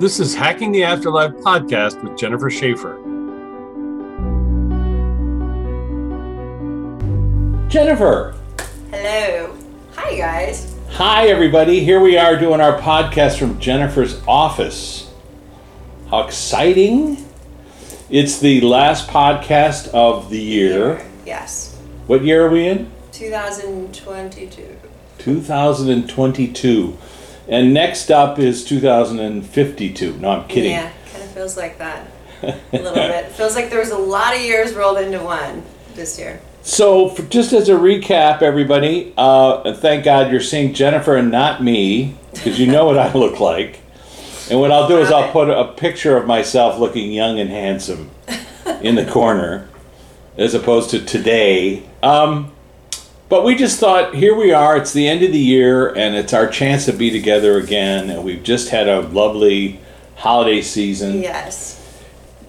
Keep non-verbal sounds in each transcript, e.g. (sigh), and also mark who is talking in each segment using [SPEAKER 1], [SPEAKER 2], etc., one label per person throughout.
[SPEAKER 1] This is Hacking the Afterlife podcast with Jennifer Shaffer.
[SPEAKER 2] Jennifer.
[SPEAKER 3] Hello. Hi, guys.
[SPEAKER 2] Hi, everybody. Here we are doing our podcast from Jennifer's office. How exciting! It's the last podcast of the year.
[SPEAKER 3] Yes.
[SPEAKER 2] What year are we in?
[SPEAKER 3] 2022.
[SPEAKER 2] 2022. And next up is 2052. No, I'm kidding.
[SPEAKER 3] Yeah, kind of feels like that. A little bit. (laughs) Feels like there was a lot of years rolled into one this year.
[SPEAKER 2] So, for, just as a recap, everybody, uh, thank God you're seeing Jennifer and not me, because you know what I look like. And what I'll do is I'll put a picture of myself looking young and handsome in the corner, as opposed to today. Um, but we just thought, here we are, it's the end of the year, and it's our chance to be together again. And we've just had a lovely holiday season.
[SPEAKER 3] Yes.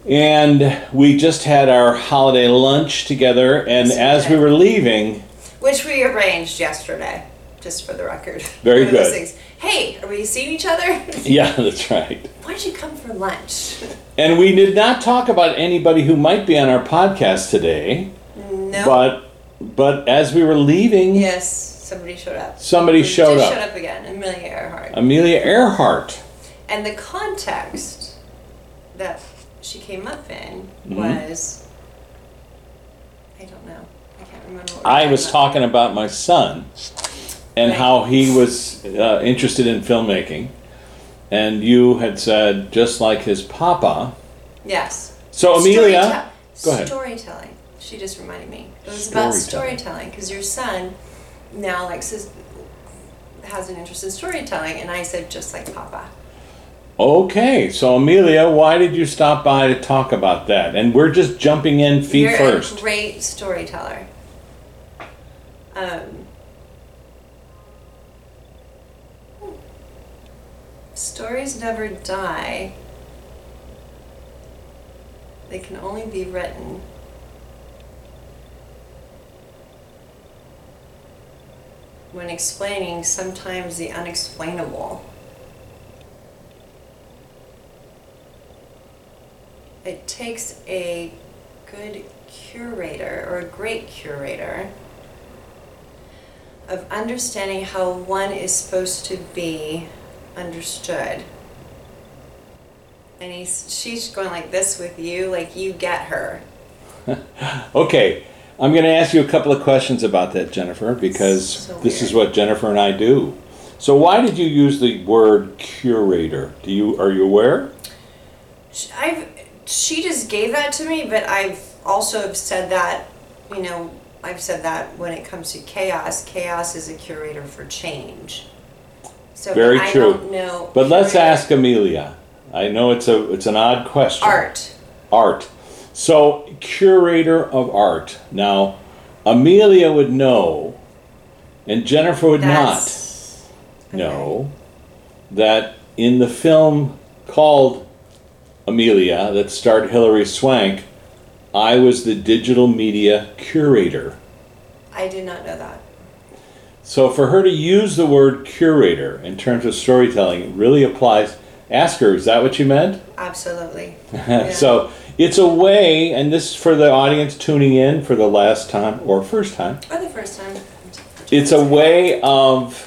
[SPEAKER 2] And we just had our holiday lunch together, and as we were leaving,
[SPEAKER 3] Which we arranged yesterday, just for the record.
[SPEAKER 2] Very (laughs) good.
[SPEAKER 3] Hey, are we seeing each other? (laughs)
[SPEAKER 2] yeah, that's right.
[SPEAKER 3] Why did you come for lunch?
[SPEAKER 2] And we did not talk about anybody who might be on our podcast today,
[SPEAKER 3] No.
[SPEAKER 2] but but as we were leaving,
[SPEAKER 3] yes, somebody showed up.
[SPEAKER 2] somebody
[SPEAKER 3] Who
[SPEAKER 2] showed
[SPEAKER 3] just
[SPEAKER 2] up.
[SPEAKER 3] showed up again, Amelia Earhart.
[SPEAKER 2] Amelia Earhart.
[SPEAKER 3] And the context that she came up in
[SPEAKER 2] Mm-hmm.
[SPEAKER 3] was I don't know. I can't remember what we
[SPEAKER 2] I was
[SPEAKER 3] about.
[SPEAKER 2] talking about my son and how he was uh, interested in filmmaking, and you had said just like his papa.
[SPEAKER 3] Yes.
[SPEAKER 2] So Amelia,
[SPEAKER 3] Storytell-
[SPEAKER 2] go ahead.
[SPEAKER 3] Storytelling. She just reminded me. It was about
[SPEAKER 2] Storytelling.
[SPEAKER 3] because your son now likes his, has an interest in storytelling, and I said just like Papa.
[SPEAKER 2] Okay, so Amelia, why did you stop by to talk about that? And we're just jumping in feet
[SPEAKER 3] You're
[SPEAKER 2] first.
[SPEAKER 3] a great storyteller. Um, stories never die. They can only be written. When explaining sometimes the unexplainable. It takes a good curator or a great curator of understanding how one is supposed to be understood. And he's, she's going like this with you, like you get her. (laughs)
[SPEAKER 2] Okay, I'm going to ask you a couple of questions about that, Jennifer, because
[SPEAKER 3] So
[SPEAKER 2] this is what Jennifer and I do. So, why did you use the word curator? Do you are you aware?
[SPEAKER 3] I've, she just gave that to me, but I've also have said that, you know, I've said that when it comes to chaos, chaos is a curator for change. So
[SPEAKER 2] Very
[SPEAKER 3] I
[SPEAKER 2] true.
[SPEAKER 3] don't know.
[SPEAKER 2] But let's ask Amelia. I know it's a it's an odd question.
[SPEAKER 3] art.
[SPEAKER 2] Art. So, curator of art. Now, Amelia would know, and Jennifer would
[SPEAKER 3] That's
[SPEAKER 2] not know, that in the film called Amelia that starred Hilary Swank, I was the digital media curator.
[SPEAKER 3] I did not know that.
[SPEAKER 2] So for her to use the word curator in terms of storytelling, it really applies. Ask her, is that what you meant?
[SPEAKER 3] Absolutely. (laughs) Yeah.
[SPEAKER 2] So it's a way, and this is for the audience tuning in for the last time or first time,
[SPEAKER 3] Or the first time.
[SPEAKER 2] it's a way of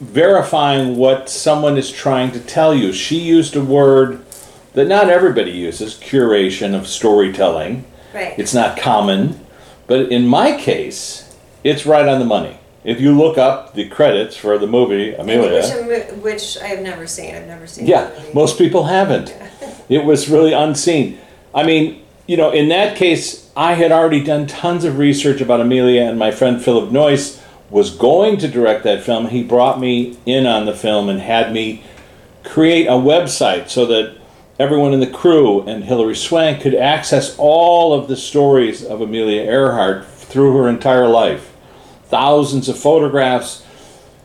[SPEAKER 2] verifying what someone is trying to tell you. She used a word that not everybody uses curation of storytelling.
[SPEAKER 3] Right.
[SPEAKER 2] It's not common, but in my case, it's right on the money. If you look up the credits for the movie Amelia,
[SPEAKER 3] Which, which I have never seen. I've never seen.
[SPEAKER 2] yeah, most people haven't. It was really unseen. I mean, you know, in that case, I had already done tons of research about Amelia, and my friend Philip Noyce was going to direct that film. He brought me in on the film and had me create a website so that everyone in the crew and Hilary Swank could access all of the stories of Amelia Earhart through her entire life. Thousands of photographs,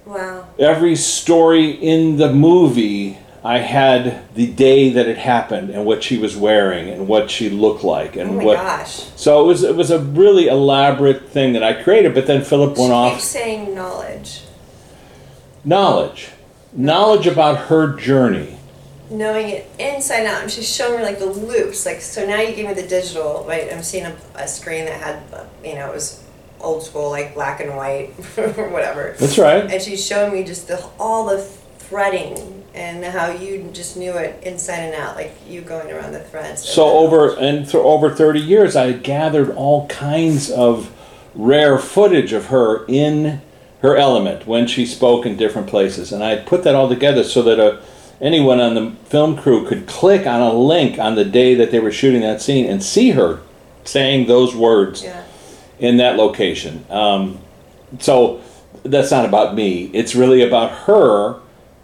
[SPEAKER 3] Wow.
[SPEAKER 2] every story in the movie I had the day that it happened and what she was wearing and what she looked like and
[SPEAKER 3] Oh my
[SPEAKER 2] what
[SPEAKER 3] gosh.
[SPEAKER 2] so it was it was a really elaborate thing that I created but then Philip
[SPEAKER 3] She
[SPEAKER 2] went off
[SPEAKER 3] keeps saying knowledge.
[SPEAKER 2] knowledge knowledge about her journey
[SPEAKER 3] knowing it inside out. And she's showing me like the loops. Like so now you gave me the digital. Right, I'm seeing a, a screen that had you know it was old school like black and white or (laughs) whatever.
[SPEAKER 2] That's right.
[SPEAKER 3] And she's showing me just the all the threading and how you just knew it inside and out, like you going around the threads.
[SPEAKER 2] So over and for over thirty years, I gathered all kinds of rare footage of her in her element when she spoke in different places, and I put that all together so that a, anyone on the film crew could click on a link on the day that they were shooting that scene and see her saying those words
[SPEAKER 3] Yeah.
[SPEAKER 2] in that location. Um, so that's not about me. It's really about her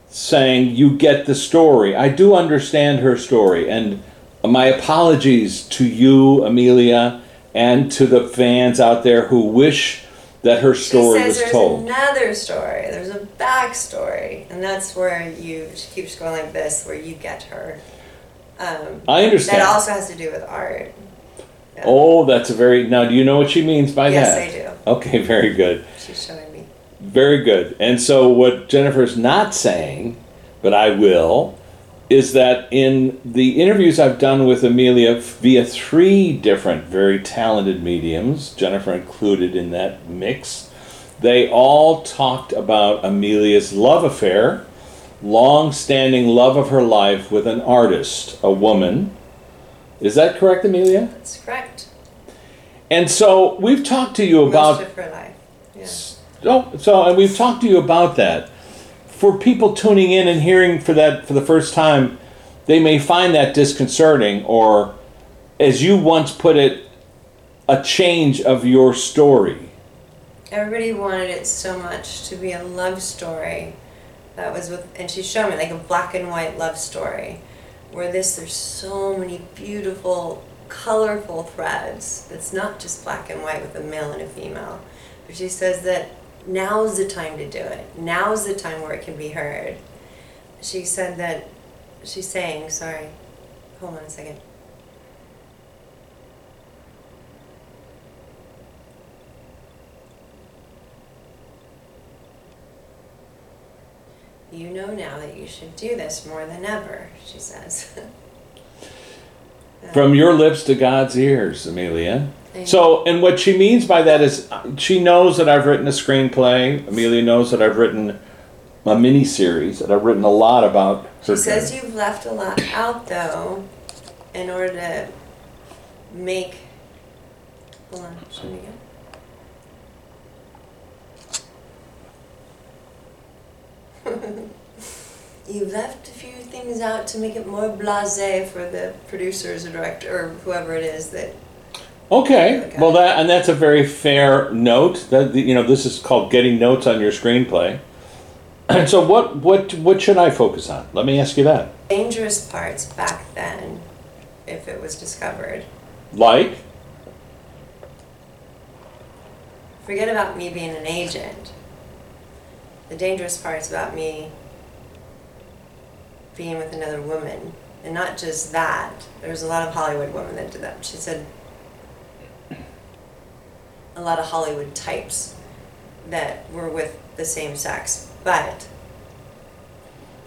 [SPEAKER 2] saying, You get the story. I do understand her story. And my apologies to you, Amelia, and to the fans out there who wish that her story was
[SPEAKER 3] there's
[SPEAKER 2] told.
[SPEAKER 3] another story. There's a backstory, and that's where you she keeps going like this, where you get her. Um,
[SPEAKER 2] I understand.
[SPEAKER 3] That also has to do with art. Yeah.
[SPEAKER 2] Oh, that's a very. Now, do you know what she means by
[SPEAKER 3] Yes,
[SPEAKER 2] that?
[SPEAKER 3] Yes, I do.
[SPEAKER 2] Okay, (laughs) very good.
[SPEAKER 3] She's showing.
[SPEAKER 2] Very good. And so, what Jennifer's not saying, but I will, is that in the interviews I've done with Amelia via three different very talented mediums, Jennifer included in that mix, they all talked about Amelia's love affair, long standing love of her life with an artist, a woman. Is that correct, Amelia?
[SPEAKER 3] That's correct.
[SPEAKER 2] And so, we've talked to you about. Oh, so and we've talked to you about that. For people tuning in and hearing for that for the first time, they may find that disconcerting, or, as you once put it, a change of your story.
[SPEAKER 3] Everybody wanted it so much to be a love story that was with, and she showed me like a black and white love story, where this there's so many beautiful, colorful threads. It's not just black and white with a male and a female, but she says that now's the time to do it. Now's the time where it can be heard. She said that she's saying, sorry, hold on a second. You know now that you should do this more than ever, she says. (laughs)
[SPEAKER 2] From your lips to God's ears, Amelia. So, and what she means by that is uh, she knows that I've written a screenplay. Amelia knows that I've written a mini series, that I've written a lot about.
[SPEAKER 3] She says you've left a lot out though, in order to make. Hold on, show me again. (laughs) You've left a few things out to make it more blasé for the producers or director or whoever it is that.
[SPEAKER 2] Okay, well that and that's a very fair note. That you know, this is called getting notes on your screenplay. And (clears throat) so, what what what should I focus on? Let me ask you that.
[SPEAKER 3] Dangerous parts back then, if it was discovered.
[SPEAKER 2] Like,
[SPEAKER 3] Forget about me being an agent. The dangerous part's about me being with another woman. And not just that. There was a lot of Hollywood women that did that. She said a lot of Hollywood types that were with the same sex. But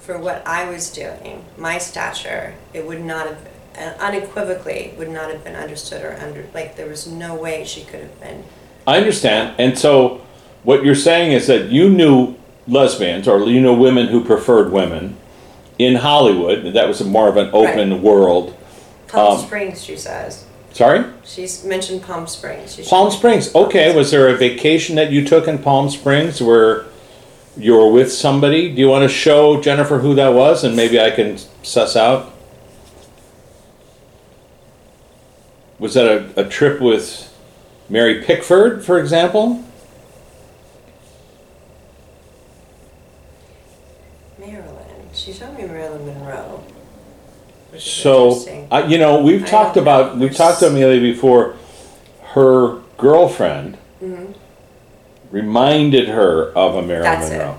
[SPEAKER 3] for what I was doing, my stature, it would not have, uh, unequivocally, would not have been understood or under, like there was no way she could have been
[SPEAKER 2] I understand. And so, what you're saying is that you knew lesbians or you know women who preferred women in Hollywood. That was more of an open world.
[SPEAKER 3] Palm
[SPEAKER 2] Um,
[SPEAKER 3] Springs, she says.
[SPEAKER 2] Sorry,
[SPEAKER 3] She's mentioned Palm Springs. She
[SPEAKER 2] Palm
[SPEAKER 3] should-
[SPEAKER 2] Springs. Okay, was there a vacation that you took in Palm Springs where you were with somebody? Do you want to show Jennifer who that was, and maybe I can suss out? Was that a, a trip with Mary Pickford, for example?
[SPEAKER 3] Maryland. She showed me Marilyn Monroe. Which is
[SPEAKER 2] So,
[SPEAKER 3] interesting.
[SPEAKER 2] uh, you know, we've
[SPEAKER 3] I
[SPEAKER 2] talked
[SPEAKER 3] don't
[SPEAKER 2] about, we've talked to Amelia before. Her girlfriend
[SPEAKER 3] Mhm.
[SPEAKER 2] reminded her of a Marilyn
[SPEAKER 3] That's it.
[SPEAKER 2] Monroe.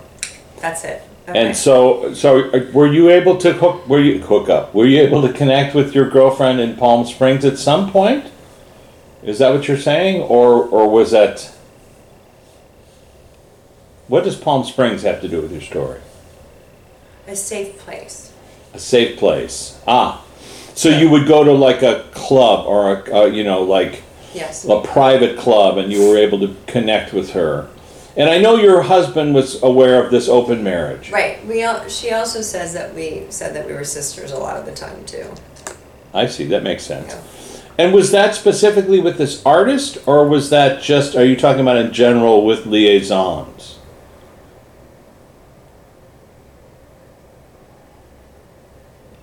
[SPEAKER 3] That's it. Okay.
[SPEAKER 2] And so, so uh, were you able to hook? Were you hook up? Were you able to connect with your girlfriend in Palm Springs at some point? Is that what you're saying, or or was that? What does Palm Springs have to do with your story?
[SPEAKER 3] a safe place.
[SPEAKER 2] A safe place. Ah, so you would go to like a club or a, uh, you know, like
[SPEAKER 3] Yes.
[SPEAKER 2] a private club, and you were able to connect with her. And I know your husband was aware of this open marriage.
[SPEAKER 3] Right. We al- she also says that we said that we were sisters a lot of the time too.
[SPEAKER 2] I see. That makes sense.
[SPEAKER 3] Yeah.
[SPEAKER 2] And was that specifically with this artist, or was that just? Are you talking about in general with liaisons?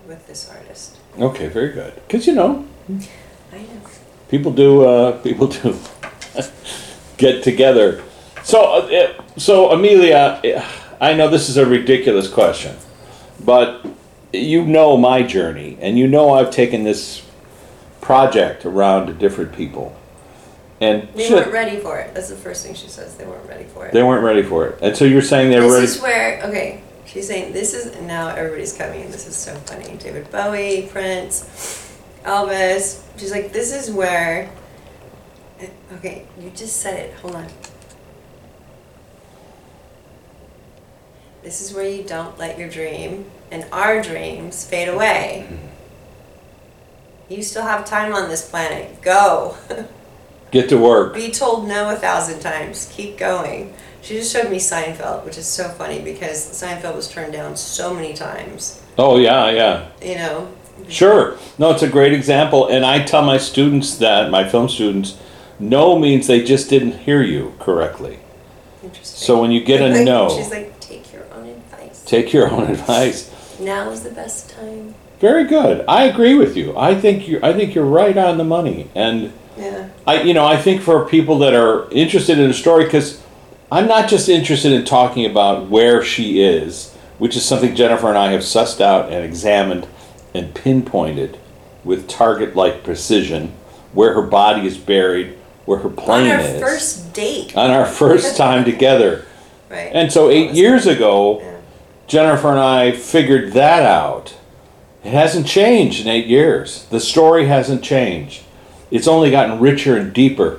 [SPEAKER 3] With this artist.
[SPEAKER 2] Okay, very good. Because you know,
[SPEAKER 3] I know.
[SPEAKER 2] people do. Uh, (laughs) people do get together. So, uh, eh, so Amelia, eh, I know this is a ridiculous question, but you know my journey, and you know I've taken this project around to different people, and
[SPEAKER 3] They
[SPEAKER 2] should-
[SPEAKER 3] weren't ready for it. That's the first thing she says. They weren't ready for it.
[SPEAKER 2] they weren't ready for it. And so you're saying they're
[SPEAKER 3] this
[SPEAKER 2] ready.
[SPEAKER 3] is where okay. She's saying this is and now everybody's coming in. This is so funny. David Bowie, Prince, Elvis. She's like, this is where. Okay, you just said it. Hold on. This is where you don't let your dream and our dreams fade away. You still have time on this planet. Go. (laughs)
[SPEAKER 2] Get to work.
[SPEAKER 3] Be told no a thousand times. Keep going. She just showed me Seinfeld, which is so funny because Seinfeld was turned down so many times.
[SPEAKER 2] Oh yeah, yeah.
[SPEAKER 3] You know.
[SPEAKER 2] Sure. No, it's a great example, and I tell my students that my film students, no means they just didn't hear you correctly.
[SPEAKER 3] Interesting.
[SPEAKER 2] So when you get a
[SPEAKER 3] Like,
[SPEAKER 2] no,
[SPEAKER 3] she's like, take your own advice.
[SPEAKER 2] take your own advice.
[SPEAKER 3] now is the best time.
[SPEAKER 2] Very good. I agree with you. I think you. I think you're right on the money, and
[SPEAKER 3] Yeah.
[SPEAKER 2] I, you know, I think for people that are interested in a story, because I'm not just interested in talking about where she is, which is something Jennifer and I have sussed out and examined and pinpointed with target-like precision, where her body is buried, where her plane is.
[SPEAKER 3] On our
[SPEAKER 2] is,
[SPEAKER 3] first date.
[SPEAKER 2] on our first (laughs) time together.
[SPEAKER 3] Right.
[SPEAKER 2] And so eight years ago,
[SPEAKER 3] Yeah.
[SPEAKER 2] Jennifer and I figured that out. It hasn't changed in eight years. The story hasn't changed. It's only gotten richer and deeper.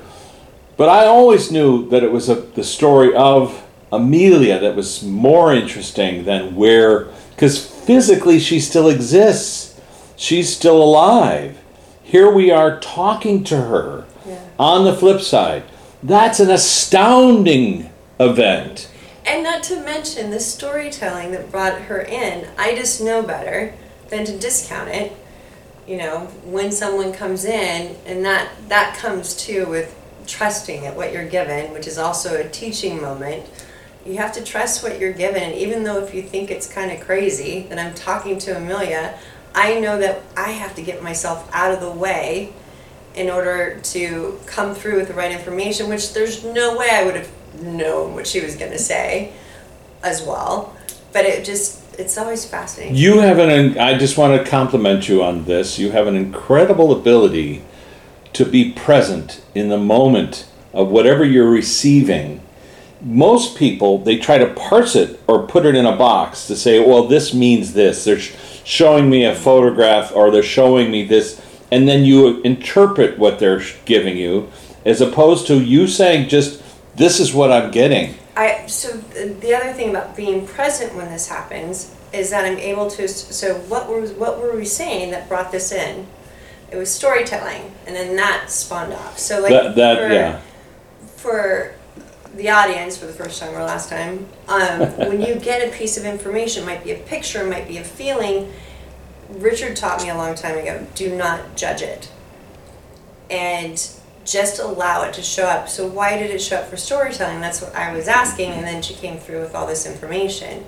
[SPEAKER 2] But I always knew that it was a, the story of Amelia that was more interesting than where, because physically she still exists. She's still alive. Here we are talking to her.
[SPEAKER 3] Yeah.
[SPEAKER 2] On the flip side, that's an astounding event.
[SPEAKER 3] And not to mention the storytelling that brought her in. I just know better than to discount it. You know, when someone comes in, and that that comes too with trusting at what you're given, which is also a teaching moment. You have to trust what you're given, even though if you think it's kind of crazy that I'm talking to Amelia, I know that I have to get myself out of the way in order to come through with the right information, which there's no way I would have known what she was going to say as well. But it just, it's always fascinating.
[SPEAKER 2] You have an, I just want to compliment you on this. You have an incredible ability to be present in the moment of whatever you're receiving. Most people, they try to parse it or put it in a box to say, well, this means this. They're sh- showing me a photograph or they're showing me this. And then you interpret what they're giving you as opposed to you saying just, this is what I'm getting.
[SPEAKER 3] I so the the other thing about being present when this happens is that I'm able to. So what were what were we saying that brought this in? It was storytelling, and then that spawned off. So like
[SPEAKER 2] that, that
[SPEAKER 3] for,
[SPEAKER 2] yeah.
[SPEAKER 3] for the audience for the first time or last time, um, (laughs) when you get a piece of information, it might be a picture, it might be a feeling. Richard taught me a long time ago: do not judge it, and just allow it to show up. So why did it show up for storytelling? That's what I was asking, and then she came through with all this information,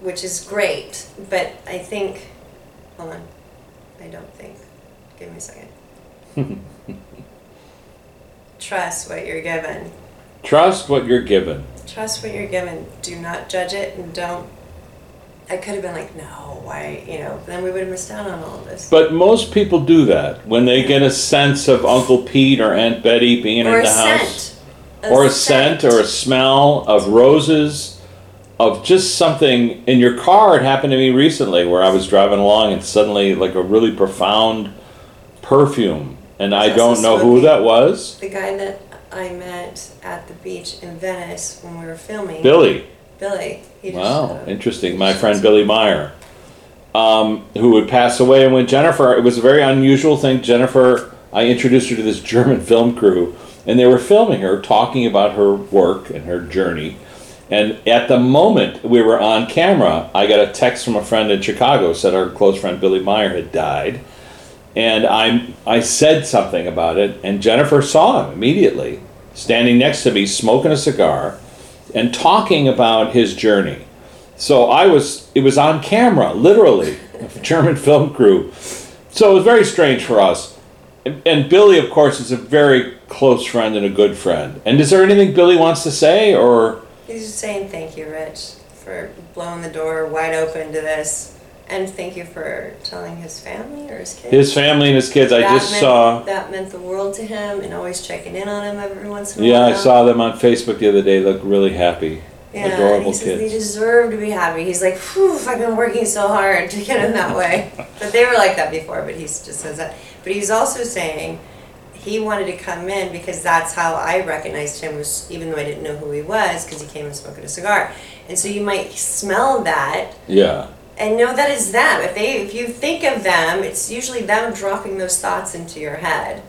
[SPEAKER 3] which is great. But I think, hold on, I don't think. Give me a second. (laughs) Trust what you're given.
[SPEAKER 2] Trust what you're given.
[SPEAKER 3] Trust what you're given. Do not judge it, and don't. I could have been like, no, why, you know, then we would have missed out on all of this.
[SPEAKER 2] But most people do that when they get a sense of Uncle Pete or Aunt Betty being
[SPEAKER 3] or
[SPEAKER 2] in
[SPEAKER 3] a
[SPEAKER 2] the house.
[SPEAKER 3] scent.
[SPEAKER 2] or a scent or a smell of roses of just something in your car it happened to me recently where i was driving along and suddenly like a really profound perfume and i don't know who that was
[SPEAKER 3] The guy that I met at the beach in Venice when we were filming.
[SPEAKER 2] billy
[SPEAKER 3] Billy. He just
[SPEAKER 2] wow
[SPEAKER 3] showed up.
[SPEAKER 2] interesting my friend billy meyer um, who would pass away. And when Jennifer, it was a very unusual thing. Jennifer, I introduced her to this (laughs) German film crew, and they were filming her talking about her work and her journey. And at the moment we were on camera, I got a text from a friend in Chicago said our close friend Billy Meyer had died. And I, I said something about it, and Jennifer saw him immediately, standing next to me, smoking a cigar, and talking about his journey. So I was, it was on camera, literally, (laughs) a German film crew. So it was very strange for us. And, and Billy, of course, is a very close friend and a good friend. And is there anything Billy wants to say, or?
[SPEAKER 3] He's just saying thank you, Rich, for blowing the door wide open to this. And thank you for telling his family or his kids.
[SPEAKER 2] His family and his kids. I
[SPEAKER 3] That
[SPEAKER 2] just
[SPEAKER 3] meant-
[SPEAKER 2] saw.
[SPEAKER 3] That meant the world to him and always checking in on him every once in a while.
[SPEAKER 2] Yeah,
[SPEAKER 3] while.
[SPEAKER 2] I saw them on Facebook the other day. Look really happy.
[SPEAKER 3] Yeah,
[SPEAKER 2] Adorable
[SPEAKER 3] he says they deserve to be happy. He's like, Phew, I've been working so hard to get him that way. (laughs) but they were like that before, but he just says that. But he's also saying he wanted to come in because that's how I recognized him, was even though I didn't know who he was, because he came and smoked a cigar. And so you might smell that
[SPEAKER 2] Yeah.
[SPEAKER 3] And know that is them. If they, if you think of them, it's usually them dropping those thoughts into your head,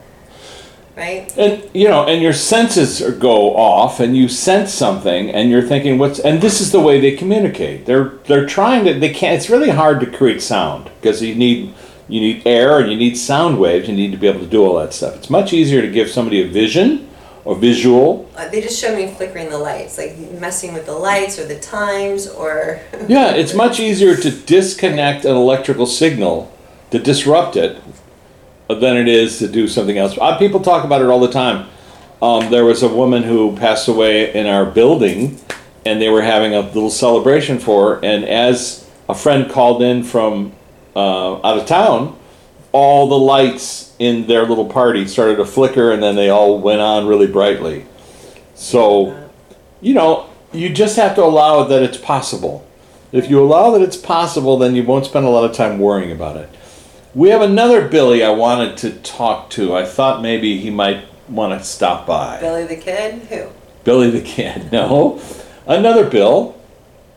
[SPEAKER 3] right?
[SPEAKER 2] And you know, and your senses go off, and you sense something, and you're thinking, "What's?" And this is the way they communicate. They're they're trying to. They can't. It's really hard to create sound because you need you need air and you need sound waves. You need to be able to do all that stuff. It's much easier to give somebody a vision or visual.
[SPEAKER 3] Uh, They just show me flickering the lights, like messing with the lights or the times or. (laughs)
[SPEAKER 2] Yeah, it's much easier to disconnect an electrical signal, to disrupt it, than it is to do something else. Uh, people talk about it all the time. Um, there was a woman who passed away in our building, and they were having a little celebration for her. And as a friend called in from uh, out of town, all the lights in their little party started to flicker, and then they all went on really brightly. So, you know, you just have to allow that it's possible. If you allow that it's possible, then you won't spend a lot of time worrying about it. We have another Billy I wanted to talk to. I thought maybe he might want to stop by.
[SPEAKER 3] Billy the Kid? Who?
[SPEAKER 2] Billy the Kid, (laughs) no. Another Bill.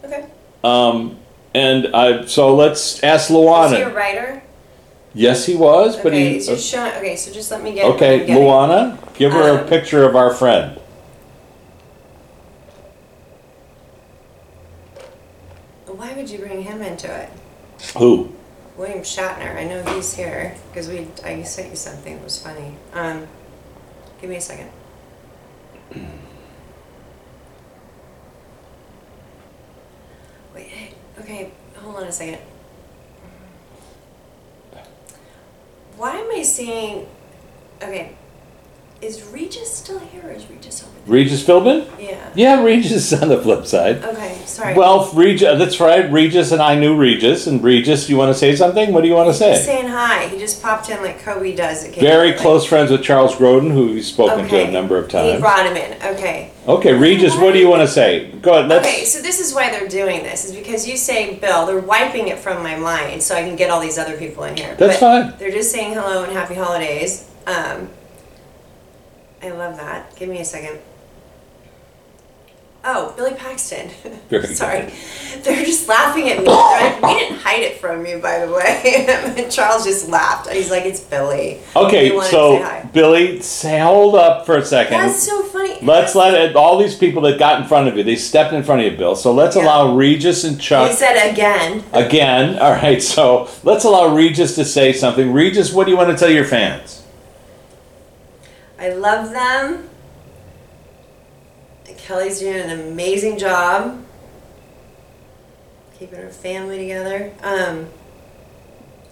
[SPEAKER 3] Okay.
[SPEAKER 2] Um, and I, so let's ask
[SPEAKER 3] Is he a
[SPEAKER 2] Luana.
[SPEAKER 3] writer?
[SPEAKER 2] Yes, he was, but
[SPEAKER 3] okay,
[SPEAKER 2] he.
[SPEAKER 3] so show, okay, so just let me get.
[SPEAKER 2] Okay,
[SPEAKER 3] getting-
[SPEAKER 2] Luana, give her a
[SPEAKER 3] Um,
[SPEAKER 2] picture of our friend.
[SPEAKER 3] Why would you bring him into it?
[SPEAKER 2] Who?
[SPEAKER 3] William Shatner. I know he's here because we. I sent you something that was funny. Um, give me a second. Wait. hey, Okay. Hold on a second. Why am I seeing? Okay. Is Regis still here or is Regis over there?
[SPEAKER 2] Regis Philbin?
[SPEAKER 3] Yeah.
[SPEAKER 2] Yeah, Regis is (laughs) on the flip side.
[SPEAKER 3] Okay. Sorry.
[SPEAKER 2] Well, Regis, that's right. Regis and I knew Regis. And Regis, you want to say something? What do you want to
[SPEAKER 3] He's
[SPEAKER 2] say?
[SPEAKER 3] saying hi. He just popped in like Kobe does.
[SPEAKER 2] Very
[SPEAKER 3] occasionally.
[SPEAKER 2] close friends with Charles Grodin, who we've spoken to a number of times.
[SPEAKER 3] He brought him in. Okay.
[SPEAKER 2] Okay, Regis, what do you want to say? Go ahead. Let's.
[SPEAKER 3] Okay, so this is why they're doing this, is because you say Bill, they're wiping it from my mind so I can get all these other people in here.
[SPEAKER 2] That's
[SPEAKER 3] But
[SPEAKER 2] fine.
[SPEAKER 3] They're just saying hello and happy holidays. Um, I love that. Give me a second. Oh, Billy Paxton. (laughs) Sorry. They're just laughing at me. We didn't hide it from you, by the way. (laughs) Charles just laughed. He's like, it's Billy.
[SPEAKER 2] Okay,
[SPEAKER 3] He
[SPEAKER 2] so
[SPEAKER 3] say.
[SPEAKER 2] Billy, say, hold up for a second.
[SPEAKER 3] That's so funny.
[SPEAKER 2] Let's let it, all these people that got in front of you, they stepped in front of you, Bill. So let's
[SPEAKER 3] Yeah.
[SPEAKER 2] allow Regis and
[SPEAKER 3] He
[SPEAKER 2] Chuck
[SPEAKER 3] said again.
[SPEAKER 2] again. All right, so let's allow Regis to say something. Regis, what do you want to tell your fans?
[SPEAKER 3] I love them. Kelly's doing an amazing job keeping her family together. Um,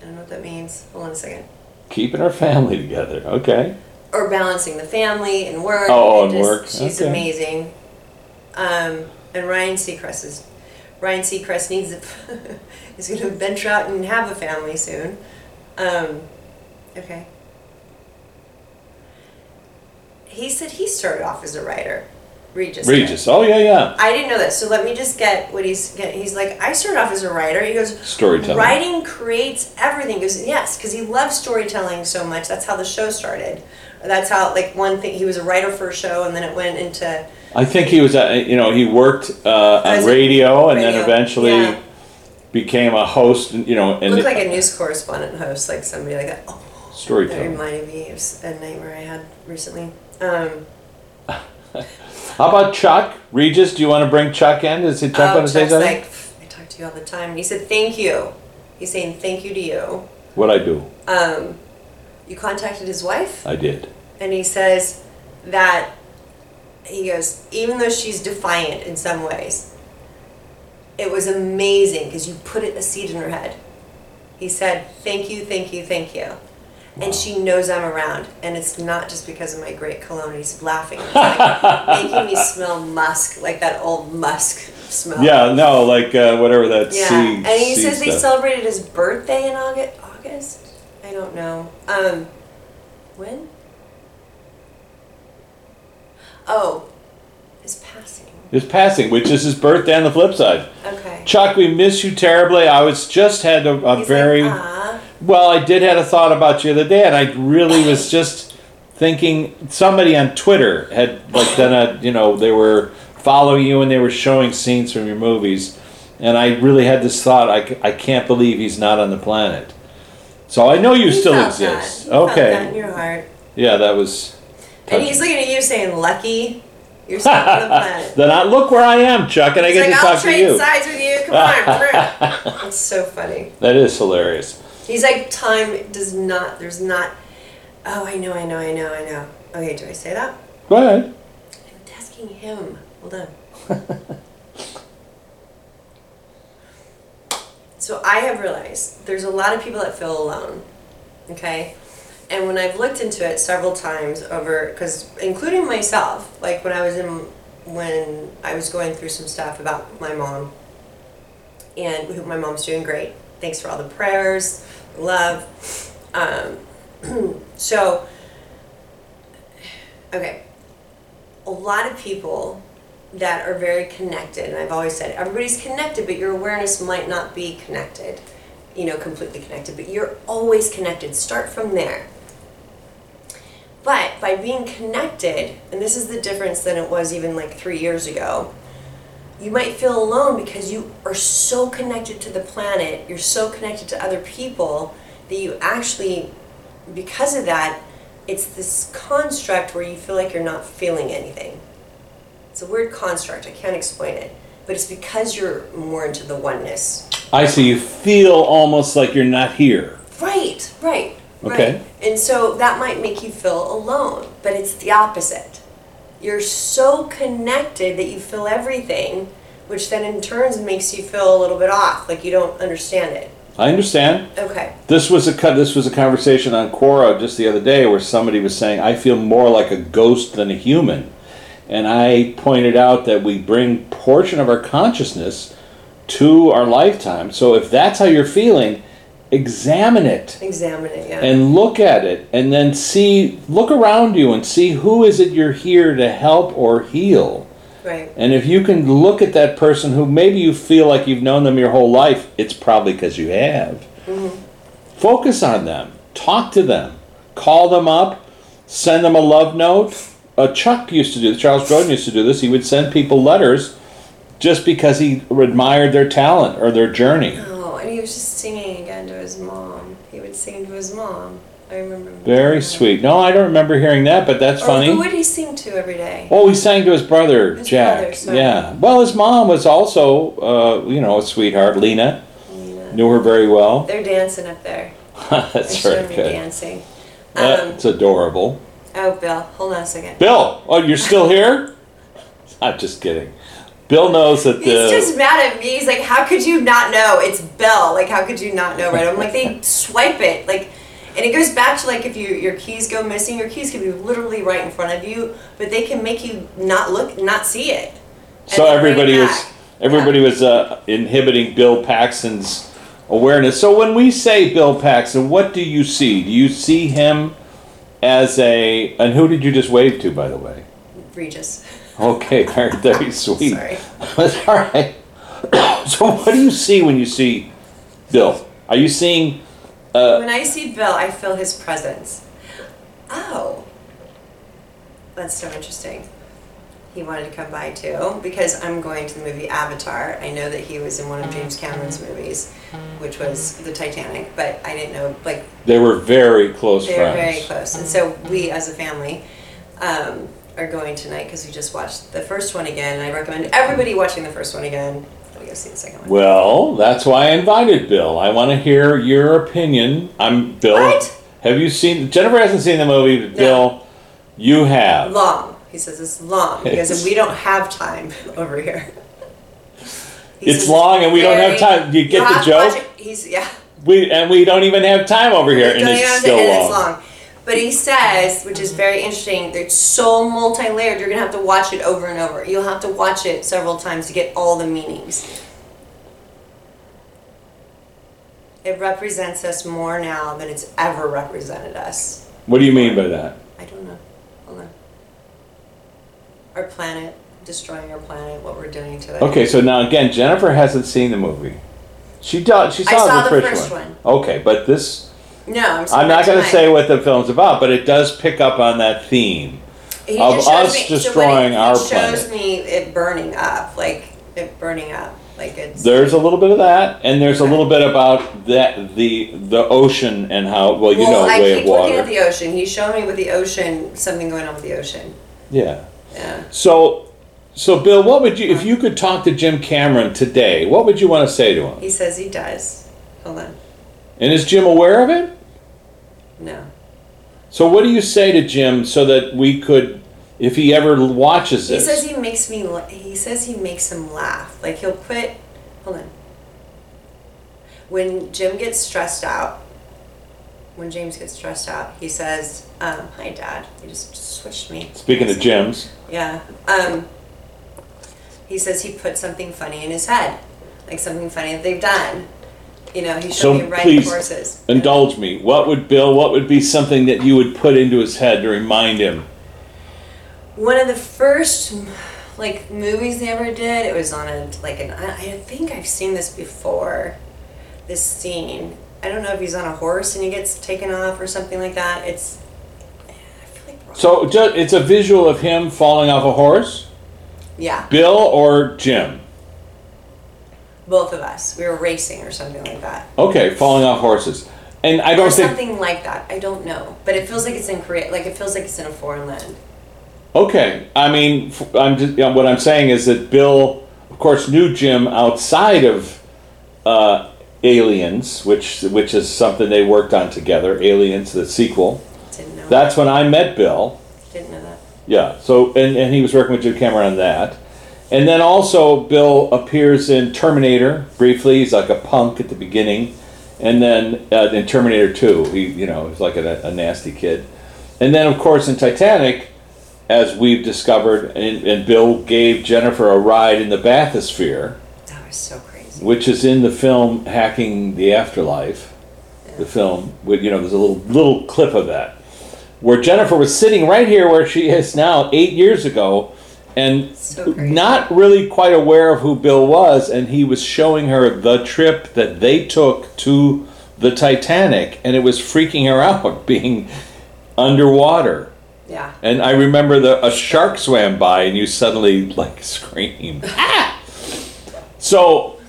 [SPEAKER 3] I don't know what that means. Hold on a second.
[SPEAKER 2] Keeping her family together. Okay.
[SPEAKER 3] Or balancing the family and work.
[SPEAKER 2] Oh,
[SPEAKER 3] It
[SPEAKER 2] and
[SPEAKER 3] just-
[SPEAKER 2] work.
[SPEAKER 3] She's
[SPEAKER 2] Okay.
[SPEAKER 3] amazing. Um, and Ryan Seacrest is Ryan Seacrest needs a, is going to (laughs) venture out and have a family soon. Um, okay. He said he started off as a writer. Regis. did.
[SPEAKER 2] Regis. Oh, yeah, yeah.
[SPEAKER 3] I didn't know that. So let me just get what he's getting. He's like, I started off as a writer. He goes,
[SPEAKER 2] Storytelling.
[SPEAKER 3] writing creates everything. He goes, yes, because he loves storytelling so much. That's how the show started. That's how, like, one thing, he was a writer for a show and then it went into,
[SPEAKER 2] I think he was, at, you know, he worked uh, on radio and then eventually
[SPEAKER 3] yeah.
[SPEAKER 2] became a host, and you know, and
[SPEAKER 3] Looked like a news correspondent host, like somebody like that. Oh, that reminded me of a nightmare I had recently. Um,
[SPEAKER 2] How about Chuck Regis? Do you want to bring Chuck in? Is he Chuck
[SPEAKER 3] oh,
[SPEAKER 2] want to say something?
[SPEAKER 3] like, I talk to you all the time. He said, thank you. He's saying thank you to you.
[SPEAKER 2] what I do?
[SPEAKER 3] Um, you contacted his wife,
[SPEAKER 2] I did.
[SPEAKER 3] and he says that he goes, even though she's defiant in some ways, it was amazing because you put it a seed in her head. He said, thank you, thank you, thank you. And she knows I'm around, and it's not just because of my great cologne. He's laughing, It's (laughs) like making me smell musk, like that old musk smell.
[SPEAKER 2] Yeah, no, like uh, whatever that
[SPEAKER 3] Yeah,
[SPEAKER 2] sea.
[SPEAKER 3] and he says they celebrated his birthday in August. August? I don't know. Um, when? Oh, his passing.
[SPEAKER 2] His passing, which is his birthday on the flip side.
[SPEAKER 3] Okay.
[SPEAKER 2] Chuck, we miss you terribly. I was just had a, a very
[SPEAKER 3] like.
[SPEAKER 2] Well. I did had a thought about you the other day, and I really was just thinking somebody on Twitter had like done a you know they were following you and they were showing scenes from your movies, and I really had this thought. I, I can't believe he's not on the planet. So I know you
[SPEAKER 3] You
[SPEAKER 2] still exist.
[SPEAKER 3] You that in
[SPEAKER 2] okay,
[SPEAKER 3] your heart.
[SPEAKER 2] yeah, that was.
[SPEAKER 3] And he's looking at you saying, "Lucky, you're still on the planet." (laughs)
[SPEAKER 2] then I look where I am, Chuck, and I
[SPEAKER 3] He's
[SPEAKER 2] get
[SPEAKER 3] like,
[SPEAKER 2] to
[SPEAKER 3] "I'll
[SPEAKER 2] talk to
[SPEAKER 3] trade sides with you. Come on." (laughs) bro." it's so funny.
[SPEAKER 2] That is hilarious.
[SPEAKER 3] He's like, "Time does not. There's not." Oh, I know, I know, I know, I know. Okay, do I say that?
[SPEAKER 2] Go ahead.
[SPEAKER 3] I'm asking him. Hold on. (laughs) so I have realized there's a lot of people that feel alone. Okay? And when I've looked into it several times over, because including myself, like when I was in, when I was going through some stuff about my mom, and my mom's doing great. Thanks for all the prayers, love. Um, (clears throat) so, okay, a lot of people that are very connected, and I've always said everybody's connected, but your awareness might not be connected, you know, completely connected, but you're always connected. Start from there. But by being connected, and this is the difference than it was even like three years ago, you might feel alone because you are so connected to the planet, you're so connected to other people that you actually, because of that, it's this construct where you feel like you're not feeling anything. It's a weird construct, I can't explain it. But it's because you're more into the oneness.
[SPEAKER 2] I see. You feel almost like you're not here.
[SPEAKER 3] Right, right,
[SPEAKER 2] Okay.
[SPEAKER 3] right. And so that might make you feel alone, but it's the opposite. You're so connected that you feel everything, which then in turns makes you feel a little bit off, like you don't understand it.
[SPEAKER 2] I understand.
[SPEAKER 3] Okay.
[SPEAKER 2] This was a this was a conversation on Quora just the other day where somebody was saying I feel more like a ghost than a human, and I pointed out that we bring portion of our consciousness to our lifetime. So if that's how you're feeling, examine it
[SPEAKER 3] Examine it, yeah.
[SPEAKER 2] and look at it, and then see look around you and see who is it you're here to help or heal.
[SPEAKER 3] right.
[SPEAKER 2] And if you can look at that person who maybe you feel like you've known them your whole life, it's probably because you have. Focus on them, talk to them, call them up, send them a love note. Uh, Chuck used to do this, Charles Grodin used to do this. He would send people letters just because he admired their talent or their journey.
[SPEAKER 3] Oh, and he was just singing again to his mom. He would sing to his mom. I remember.
[SPEAKER 2] Very sweet. No, I don't remember hearing that, but that's
[SPEAKER 3] Or
[SPEAKER 2] funny.
[SPEAKER 3] Who would he sing to every day?
[SPEAKER 2] Oh, he sang to his brother,
[SPEAKER 3] His
[SPEAKER 2] Jack.
[SPEAKER 3] brother, sorry.
[SPEAKER 2] yeah. Well, his mom was also, uh, you know, a sweetheart. Lena
[SPEAKER 3] Lena.
[SPEAKER 2] knew her very well.
[SPEAKER 3] They're dancing up there. (laughs)
[SPEAKER 2] That's
[SPEAKER 3] They showed
[SPEAKER 2] very
[SPEAKER 3] me
[SPEAKER 2] good.
[SPEAKER 3] dancing. Um,
[SPEAKER 2] That's adorable.
[SPEAKER 3] oh, Bill, hold on a second.
[SPEAKER 2] Bill, oh, you're still here? (laughs) I'm just kidding. Bill knows that
[SPEAKER 3] He's
[SPEAKER 2] the.
[SPEAKER 3] just mad at me. He's like, "How could you not know? It's Bill. Like, how could you not know?" Right? I'm like, they swipe it, like, and it goes back to like if you your keys go missing, your keys can be literally right in front of you, but they can make you not look, not see it.
[SPEAKER 2] So
[SPEAKER 3] then bring it
[SPEAKER 2] everybody was everybody was uh, inhibiting Bill Paxton's awareness. So when we say Bill Paxton, what do you see? Do you see him as a and who did you just wave to, by the way?
[SPEAKER 3] Regis.
[SPEAKER 2] Okay, (laughs) very very sweet.
[SPEAKER 3] Sorry. (laughs)
[SPEAKER 2] That's all right. (coughs) so what do you see when you see Bill? Are you seeing? Uh,
[SPEAKER 3] when I see Bill, I feel his presence. Oh, that's so interesting. he wanted to come by too because I'm going to the movie Avatar. I know that he was in one of James Cameron's movies, which was the Titanic, but I didn't know like
[SPEAKER 2] They were very close
[SPEAKER 3] they were very close. And so we as a family um, are going tonight because we just watched the first one again, and I recommend everybody watching the first one again. We go see the second one.
[SPEAKER 2] Well, that's why I invited Bill. I want to hear your opinion. I'm Bill.
[SPEAKER 3] What?
[SPEAKER 2] Have you seen? Jennifer hasn't seen the movie, but
[SPEAKER 3] No.
[SPEAKER 2] Bill, you have.
[SPEAKER 3] long. He says it's long (laughs) because
[SPEAKER 2] It's-
[SPEAKER 3] we don't have time (laughs) over here. He
[SPEAKER 2] It's long and we don't have time. You get the
[SPEAKER 3] have to watch
[SPEAKER 2] joke?
[SPEAKER 3] He's yeah.
[SPEAKER 2] We and we don't even have time over here, and it's still long.
[SPEAKER 3] it's long. But he says, which is very interesting, it's so multi-layered. You're gonna have to watch it over and over. You'll have to watch it several times to get all the meanings. It represents us more now than it's ever represented us.
[SPEAKER 2] What do you mean by that?
[SPEAKER 3] I don't know. Hold on. Our planet, destroying our planet, what we're doing to it.
[SPEAKER 2] Okay, so now again, Jennifer hasn't seen the movie. She does. She
[SPEAKER 3] I
[SPEAKER 2] saw,
[SPEAKER 3] saw
[SPEAKER 2] the, first one. Okay, but this
[SPEAKER 3] No, I'm.
[SPEAKER 2] I'm not going to say what the film's about, but it does pick up on that theme.
[SPEAKER 3] He
[SPEAKER 2] of
[SPEAKER 3] just
[SPEAKER 2] us
[SPEAKER 3] me,
[SPEAKER 2] destroying
[SPEAKER 3] he,
[SPEAKER 2] our
[SPEAKER 3] shows
[SPEAKER 2] planet.
[SPEAKER 3] me it burning up, like it burning up, like it's.
[SPEAKER 2] There's a little bit of that, and there's a little bit about that the the ocean and how well you
[SPEAKER 3] well,
[SPEAKER 2] know
[SPEAKER 3] I
[SPEAKER 2] way
[SPEAKER 3] keep
[SPEAKER 2] of
[SPEAKER 3] looking at
[SPEAKER 2] water.
[SPEAKER 3] the ocean. He's showing me with the ocean something going on with the ocean.
[SPEAKER 2] Yeah.
[SPEAKER 3] Yeah.
[SPEAKER 2] So, so Bill, what would you if you could talk to Jim Cameron today? What would you want to say to him?
[SPEAKER 3] He says he does. Hold on.
[SPEAKER 2] And is Jim aware of it?
[SPEAKER 3] No.
[SPEAKER 2] So, what do you say to Jim so that we could, if he ever watches
[SPEAKER 3] it?
[SPEAKER 2] He
[SPEAKER 3] says he makes me. He says he makes him laugh. Like he'll put. Hold on. When Jim gets stressed out. When James gets stressed out, he says, um, "Hi, Dad." He just switched me.
[SPEAKER 2] Speaking of Jim's,
[SPEAKER 3] Yeah. Um, he says he put something funny in his head, like something funny that they've done. You know, he showed
[SPEAKER 2] So
[SPEAKER 3] me riding
[SPEAKER 2] please,
[SPEAKER 3] horses.
[SPEAKER 2] indulge me. What would Bill? What would be something that you would put into his head to remind him?
[SPEAKER 3] One of the first like movies they ever did, it was on a like an. I I think I've seen this before. This scene. I don't know if he's on a horse and he gets taken off or something like that. It's. I feel like.
[SPEAKER 2] So, ju- it's a visual of him falling off a horse.
[SPEAKER 3] Yeah,
[SPEAKER 2] Bill or Jim?
[SPEAKER 3] Both of us. We were racing or something like that.
[SPEAKER 2] Okay, falling off horses. And I don't think.
[SPEAKER 3] something like that. I don't know, but it feels like it's in Korea. Like it feels like it's in a foreign land.
[SPEAKER 2] Okay, I mean, I'm just, you know, what I'm saying is that Bill, of course, knew Jim outside of uh, Aliens, which which is something they worked on together. Aliens, the sequel.
[SPEAKER 3] Didn't know.
[SPEAKER 2] That's when I met Bill.
[SPEAKER 3] Didn't know that.
[SPEAKER 2] Yeah. So and, and he was working with Jim Cameron on that. And then also Bill appears in Terminator briefly. He's like a punk at the beginning, and then uh, in Terminator Two, he you know he's like a, a nasty kid. And then of course in Titanic, as we've discovered, and, and Bill gave Jennifer a ride in the bathysphere,
[SPEAKER 3] That was so crazy.
[SPEAKER 2] which is in the film Hacking the Afterlife. The film, with you know, there's a little little clip of that where Jennifer was sitting right here where she is now eight years ago, and
[SPEAKER 3] So
[SPEAKER 2] not really quite aware of who Bill was, and he was showing her the trip that they took to the Titanic, and it was freaking her out (laughs) being underwater.
[SPEAKER 3] Yeah.
[SPEAKER 2] And I remember the a shark swam by, and you suddenly like (laughs) screamed. "Ah!" (laughs) so,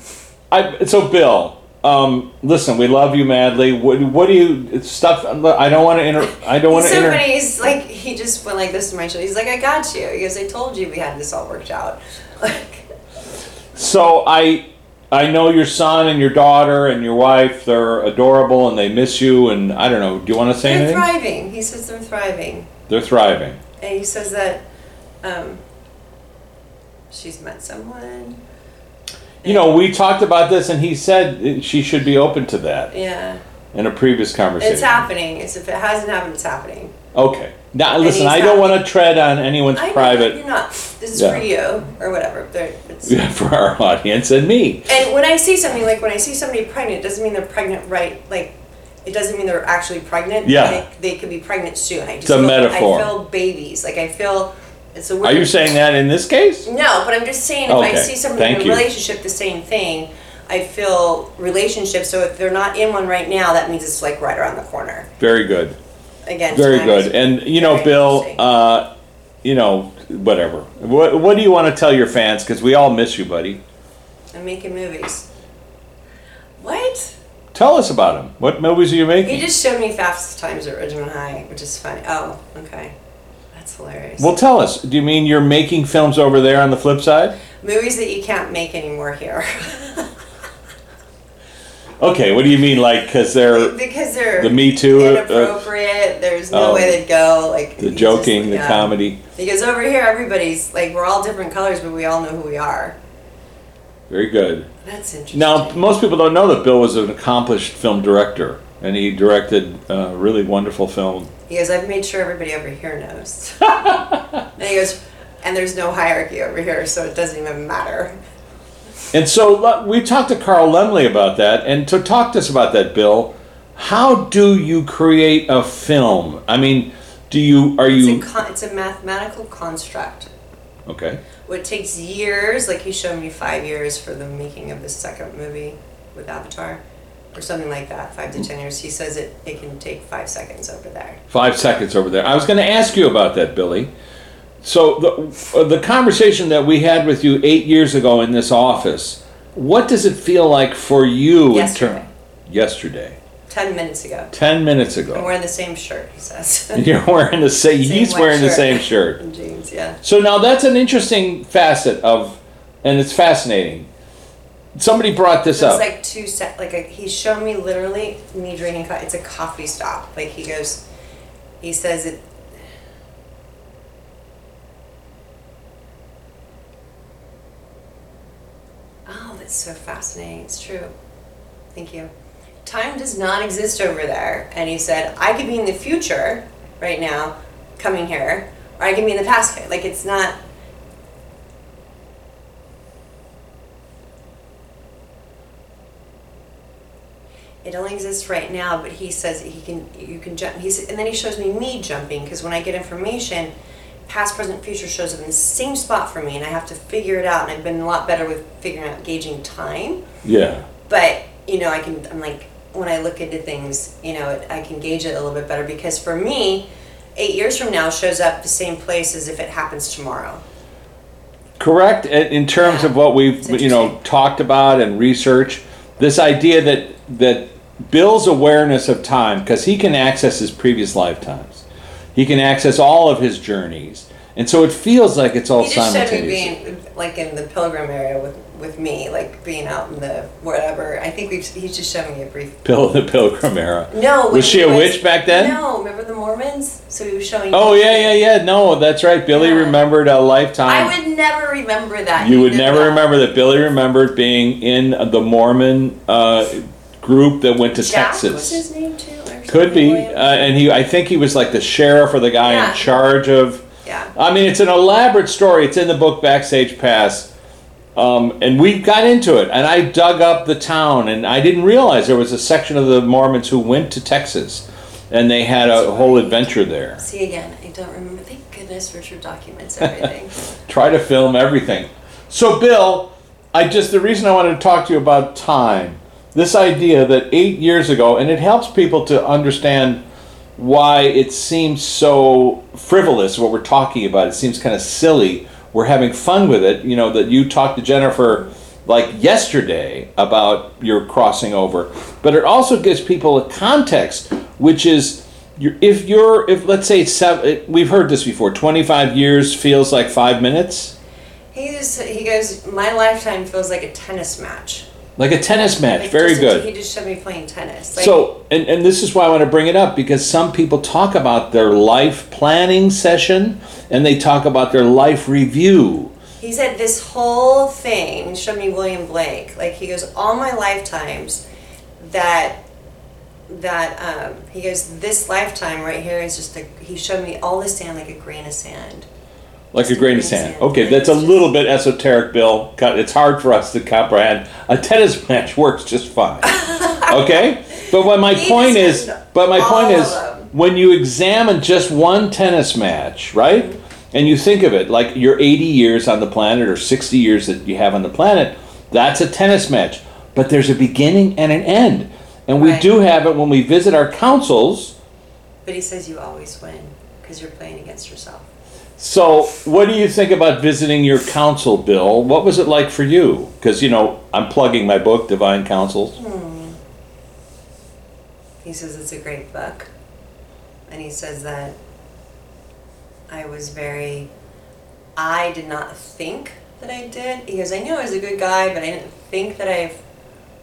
[SPEAKER 2] I so Bill, um, listen, we love you madly. What, what do you stuff? I don't want to inter. I don't want to
[SPEAKER 3] so
[SPEAKER 2] inter.
[SPEAKER 3] funny. He's like, he just went like this to my shoulder. He's like, I got you. He goes, I told you we had this all worked out. (laughs) Like,
[SPEAKER 2] So I I know your son and your daughter and your wife. They're adorable and they miss you. And I don't know. Do you want to say
[SPEAKER 3] they're
[SPEAKER 2] anything?
[SPEAKER 3] thriving. He says they're thriving.
[SPEAKER 2] They're thriving.
[SPEAKER 3] And he says that um, she's met someone.
[SPEAKER 2] You know, we talked about this, and he said she should be open to that
[SPEAKER 3] Yeah.
[SPEAKER 2] in a previous conversation.
[SPEAKER 3] It's happening. It's, if it hasn't happened, it's happening.
[SPEAKER 2] Okay. Now,
[SPEAKER 3] And
[SPEAKER 2] listen,
[SPEAKER 3] he's
[SPEAKER 2] I don't
[SPEAKER 3] happy.
[SPEAKER 2] want to tread on anyone's
[SPEAKER 3] I know,
[SPEAKER 2] private
[SPEAKER 3] You're not. This is
[SPEAKER 2] Yeah.
[SPEAKER 3] for you or whatever. They're, it's, (laughs)
[SPEAKER 2] for our audience and me.
[SPEAKER 3] And when I see something like when I see somebody pregnant, it doesn't mean they're pregnant right. Like it doesn't mean they're actually pregnant.
[SPEAKER 2] Yeah.
[SPEAKER 3] They, they could be pregnant soon. I just
[SPEAKER 2] It's a
[SPEAKER 3] feel,
[SPEAKER 2] metaphor.
[SPEAKER 3] I feel babies. Like I feel a weird.
[SPEAKER 2] Are you saying that in this case?
[SPEAKER 3] No, but I'm just saying if I
[SPEAKER 2] Okay,
[SPEAKER 3] see somebody
[SPEAKER 2] thank
[SPEAKER 3] in a
[SPEAKER 2] you.
[SPEAKER 3] relationship, the same thing. I feel relationships. So if they're not in one right now, that means it's like right around the corner.
[SPEAKER 2] Very good.
[SPEAKER 3] Again.
[SPEAKER 2] Very
[SPEAKER 3] time is-
[SPEAKER 2] good. And, you know,
[SPEAKER 3] very
[SPEAKER 2] Bill,
[SPEAKER 3] interesting.
[SPEAKER 2] uh, you know, whatever. What, what do you want to tell your fans? Because we all miss you, buddy.
[SPEAKER 3] I'm making movies. What?
[SPEAKER 2] Tell us about them. What movies are you making?
[SPEAKER 3] He just showed me Fast Times at Ridgemont High, which is funny. Oh, okay. That's hilarious.
[SPEAKER 2] Well, tell us. Do you mean you're making films over there on the flip side?
[SPEAKER 3] Movies that you can't make anymore here. (laughs)
[SPEAKER 2] Okay, what do you mean, like, because they're (laughs)
[SPEAKER 3] because they're
[SPEAKER 2] the Me Too, uh,
[SPEAKER 3] inappropriate. There's no
[SPEAKER 2] oh,
[SPEAKER 3] way they'd go. Like
[SPEAKER 2] the joking,
[SPEAKER 3] just-
[SPEAKER 2] the
[SPEAKER 3] yeah.
[SPEAKER 2] comedy?
[SPEAKER 3] Because over here, everybody's like we're all different colors, but we all know who we are.
[SPEAKER 2] Very good.
[SPEAKER 3] That's interesting.
[SPEAKER 2] Now, most people don't know that Bill was an accomplished film director, and he directed a really wonderful film.
[SPEAKER 3] He goes, I've made sure everybody over here knows. (laughs) and he goes, and there's no hierarchy over here, so it doesn't even matter.
[SPEAKER 2] And so we talked to Carl Lemley about that, and to talk to us about that, Bill, how do you create a film? I mean, do you are you
[SPEAKER 3] It's a con- it's a mathematical construct.
[SPEAKER 2] okay?
[SPEAKER 3] What takes years, like he showed me five years for the making of the second movie with Avatar, or something like that, five to ten years. He says it, it can take five seconds over there.
[SPEAKER 2] Five seconds over there. I was going to ask you about that, Billy. So the uh, the conversation that we had with you eight years ago in this office, what does it feel like for you
[SPEAKER 3] Yesterday.
[SPEAKER 2] in term yesterday?
[SPEAKER 3] Ten minutes ago.
[SPEAKER 2] Ten minutes ago.
[SPEAKER 3] I'm wearing the same shirt, he says. (laughs)
[SPEAKER 2] You're wearing the same.
[SPEAKER 3] Same
[SPEAKER 2] He's wearing the same shirt. (laughs)
[SPEAKER 3] and jeans, yeah.
[SPEAKER 2] So now that's an interesting facet of, and it's fascinating. Somebody brought this
[SPEAKER 3] it's
[SPEAKER 2] up.
[SPEAKER 3] like two set, like a, he's shown me literally me drinking coffee. It's a coffee stop. Like he goes, he says it. Oh, that's so fascinating. It's true. Thank you. Time does not exist over there. And he said, I could be in the future right now, coming here, or I could be in the past. Like it's not. It only exists right now, but he says he can. You can jump. He's and then he shows me me jumping because when I get information, past, present, future shows up in the same spot for me, and I have to figure it out. And I've been a lot better with figuring out gauging time.
[SPEAKER 2] yeah.
[SPEAKER 3] But you know, I can. I'm like when I look into things, you know, it, I can gauge it a little bit better because for me, eight years from now shows up the same place as if it happens tomorrow.
[SPEAKER 2] Correct. In in terms of what we've you know talked about and research, this idea that that Bill's awareness of time because he can access his previous lifetimes, he can access all of his journeys, and so it feels like it's all
[SPEAKER 3] He just
[SPEAKER 2] simultaneous.
[SPEAKER 3] being like in the pilgrim area with with me, like being out in the whatever. I think we've he's just showing me a brief. (laughs)
[SPEAKER 2] Bill the Pilgrim era.
[SPEAKER 3] No,
[SPEAKER 2] Was she
[SPEAKER 3] he
[SPEAKER 2] a witch back then?
[SPEAKER 3] No, remember the Mormons? So he was showing.
[SPEAKER 2] Oh yeah, yeah, yeah. No, that's right. Billy
[SPEAKER 3] Yeah.
[SPEAKER 2] remembered a lifetime.
[SPEAKER 3] I would never remember that.
[SPEAKER 2] You would never
[SPEAKER 3] that.
[SPEAKER 2] remember that Billy remembered being in the Mormon uh, group that went to
[SPEAKER 3] Jack
[SPEAKER 2] Texas.
[SPEAKER 3] was his name too. or
[SPEAKER 2] Could be, uh, and he. I think he was like the sheriff or the guy
[SPEAKER 3] Yeah.
[SPEAKER 2] in charge of.
[SPEAKER 3] yeah.
[SPEAKER 2] I mean, it's an elaborate story. It's in the book Backstage Pass, um, and we got into it. And I dug up the town, and I didn't realize there was a section of the Mormons who went to Texas, and they had a whole adventure there.
[SPEAKER 3] See again, I don't remember. Thank goodness Richard documents everything. (laughs)
[SPEAKER 2] try to film everything. So, Bill, I just the reason I wanted to talk to you about time, this idea that eight years ago, and it helps people to understand why it seems so frivolous what we're talking about. It seems kind of silly. We're having fun with it. You know that you talked to Jennifer like yesterday about your crossing over, but it also gives people a context, which is if you're if let's say seven, we've heard this before. Twenty five years feels like five minutes.
[SPEAKER 3] he just he goes, my lifetime feels like a tennis match.
[SPEAKER 2] Like a tennis match,
[SPEAKER 3] Like,
[SPEAKER 2] very
[SPEAKER 3] just-
[SPEAKER 2] good.
[SPEAKER 3] He just showed me playing tennis. Like,
[SPEAKER 2] so, and, and this is why I want to bring it up because some people talk about their life planning session and they talk about their life review.
[SPEAKER 3] He said this whole thing he showed me William Blake. Like he goes, all my lifetimes that that um, he goes, this lifetime right here is just a. He showed me all the sand like a grain of sand.
[SPEAKER 2] Like a grain of sand. Okay, that's a little bit esoteric, Bill. God, It's hard for us to comprehend. A tennis match works just fine. (laughs) Okay? But what my
[SPEAKER 3] He
[SPEAKER 2] point is, but my
[SPEAKER 3] all
[SPEAKER 2] point
[SPEAKER 3] of
[SPEAKER 2] is,
[SPEAKER 3] them.
[SPEAKER 2] when you examine just one tennis match, right? And you think of it like your 80 years on the planet or 60 years that you have on the planet, that's a tennis match. But there's a beginning and an end. And we
[SPEAKER 3] Right.
[SPEAKER 2] do have it when we visit our councils.
[SPEAKER 3] But he says you always win because you're playing against yourself.
[SPEAKER 2] So, what do you think about visiting your council, Bill? What was it like for you? Because, you know, I'm plugging my book, Divine Councils. Hmm.
[SPEAKER 3] He says it's a great book. And he says that I was very, I did not think that I did. He I knew I was a good guy, but I didn't think that I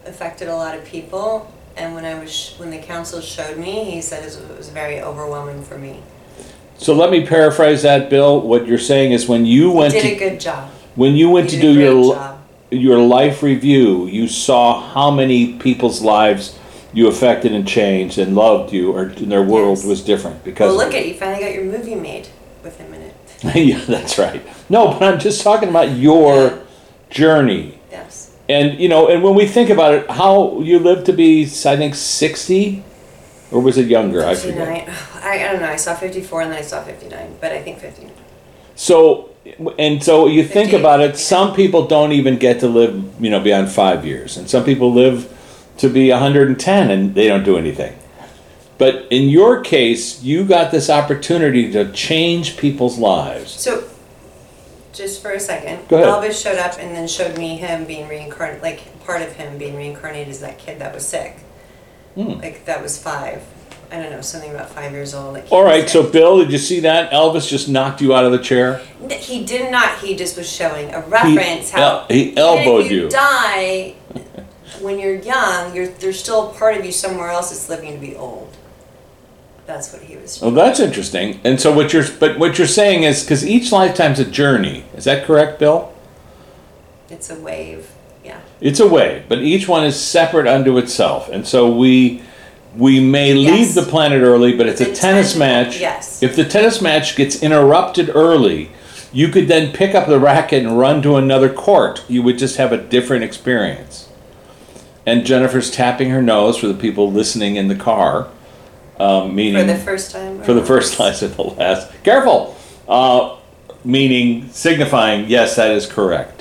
[SPEAKER 3] affected a lot of people. And when I was, when the council showed me, he said it was very overwhelming for me.
[SPEAKER 2] So, let me paraphrase that, Bill. What you're saying is when you went
[SPEAKER 3] Did
[SPEAKER 2] to
[SPEAKER 3] a good job.
[SPEAKER 2] when you went to
[SPEAKER 3] did
[SPEAKER 2] do
[SPEAKER 3] a
[SPEAKER 2] your
[SPEAKER 3] great job.
[SPEAKER 2] your life review, you saw how many people's lives you affected and changed and loved you, or their world
[SPEAKER 3] Yes.
[SPEAKER 2] was different because.
[SPEAKER 3] Well,
[SPEAKER 2] of
[SPEAKER 3] look
[SPEAKER 2] it.
[SPEAKER 3] at you finally got your movie made within a (laughs) minute.
[SPEAKER 2] yeah, that's right. No, but I'm just talking about your journey.
[SPEAKER 3] Yes.
[SPEAKER 2] And you know, and when we think about it, how you lived to be, I think, sixty, or was it younger? I forget.
[SPEAKER 3] 59. I, I don't know. I saw 54 and then I saw 59, but I think 59.
[SPEAKER 2] So, and so you think
[SPEAKER 3] 58,
[SPEAKER 2] about it. Some people don't even get to live, you know, beyond five years, and some people live to be 110 and they don't do anything. But in your case, you got this opportunity to change people's lives.
[SPEAKER 3] So, just for a second,
[SPEAKER 2] Go ahead.
[SPEAKER 3] Elvis showed up and then showed me him being reincarnated, like part of him being reincarnated as that kid that was sick.
[SPEAKER 2] Hmm.
[SPEAKER 3] Like that was five. I don't know, something about five years old. Like he
[SPEAKER 2] All so. Bill, did you see that? Elvis just knocked you out of the chair.
[SPEAKER 3] he did not. He just was showing a reference how
[SPEAKER 2] el- he elbowed
[SPEAKER 3] you,
[SPEAKER 2] you.
[SPEAKER 3] die when you're young, you're there's still a part of you somewhere else that's living to be old. That's what he was.
[SPEAKER 2] Well, that's interesting. And so what you're, but what you're saying is, because each lifetime's a journey. Is that correct, Bill?
[SPEAKER 3] It's a wave.
[SPEAKER 2] It's a way, but each one is separate unto itself. And so we we may leave
[SPEAKER 3] Yes.
[SPEAKER 2] the planet early, but it's a tennis
[SPEAKER 3] ten-
[SPEAKER 2] match.
[SPEAKER 3] yes.
[SPEAKER 2] If the tennis match gets interrupted early, you could then pick up the racket and run to another court. You would just have a different experience. And Jennifer's tapping her nose for the people listening in the car, um, meaning
[SPEAKER 3] For the first time.
[SPEAKER 2] for the first last (laughs) and the last. Careful, uh, meaning signifying yes, that is correct.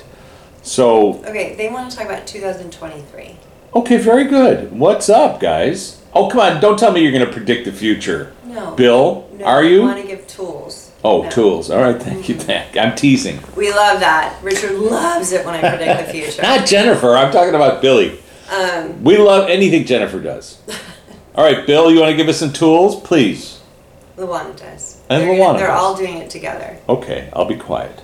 [SPEAKER 2] So
[SPEAKER 3] Okay, they want to talk about 2023.
[SPEAKER 2] Okay, very good. What's up, guys? Oh, come on! Don't tell me you're going to predict the future,
[SPEAKER 3] No.
[SPEAKER 2] Bill.
[SPEAKER 3] No,
[SPEAKER 2] are
[SPEAKER 3] I
[SPEAKER 2] you?
[SPEAKER 3] want to give tools.
[SPEAKER 2] Oh,
[SPEAKER 3] No.
[SPEAKER 2] tools. All right, thank you. (laughs) Thank. I'm teasing.
[SPEAKER 3] We love that. Richard loves it when I predict the future. (laughs)
[SPEAKER 2] Not Jennifer. I'm talking about Billy.
[SPEAKER 3] Um,
[SPEAKER 2] We love anything Jennifer does. (laughs) All right, Bill. You want to give us some tools, please?
[SPEAKER 3] Luana does.
[SPEAKER 2] And
[SPEAKER 3] they're
[SPEAKER 2] Luana
[SPEAKER 3] they're
[SPEAKER 2] does.
[SPEAKER 3] all doing it together.
[SPEAKER 2] Okay, I'll be quiet.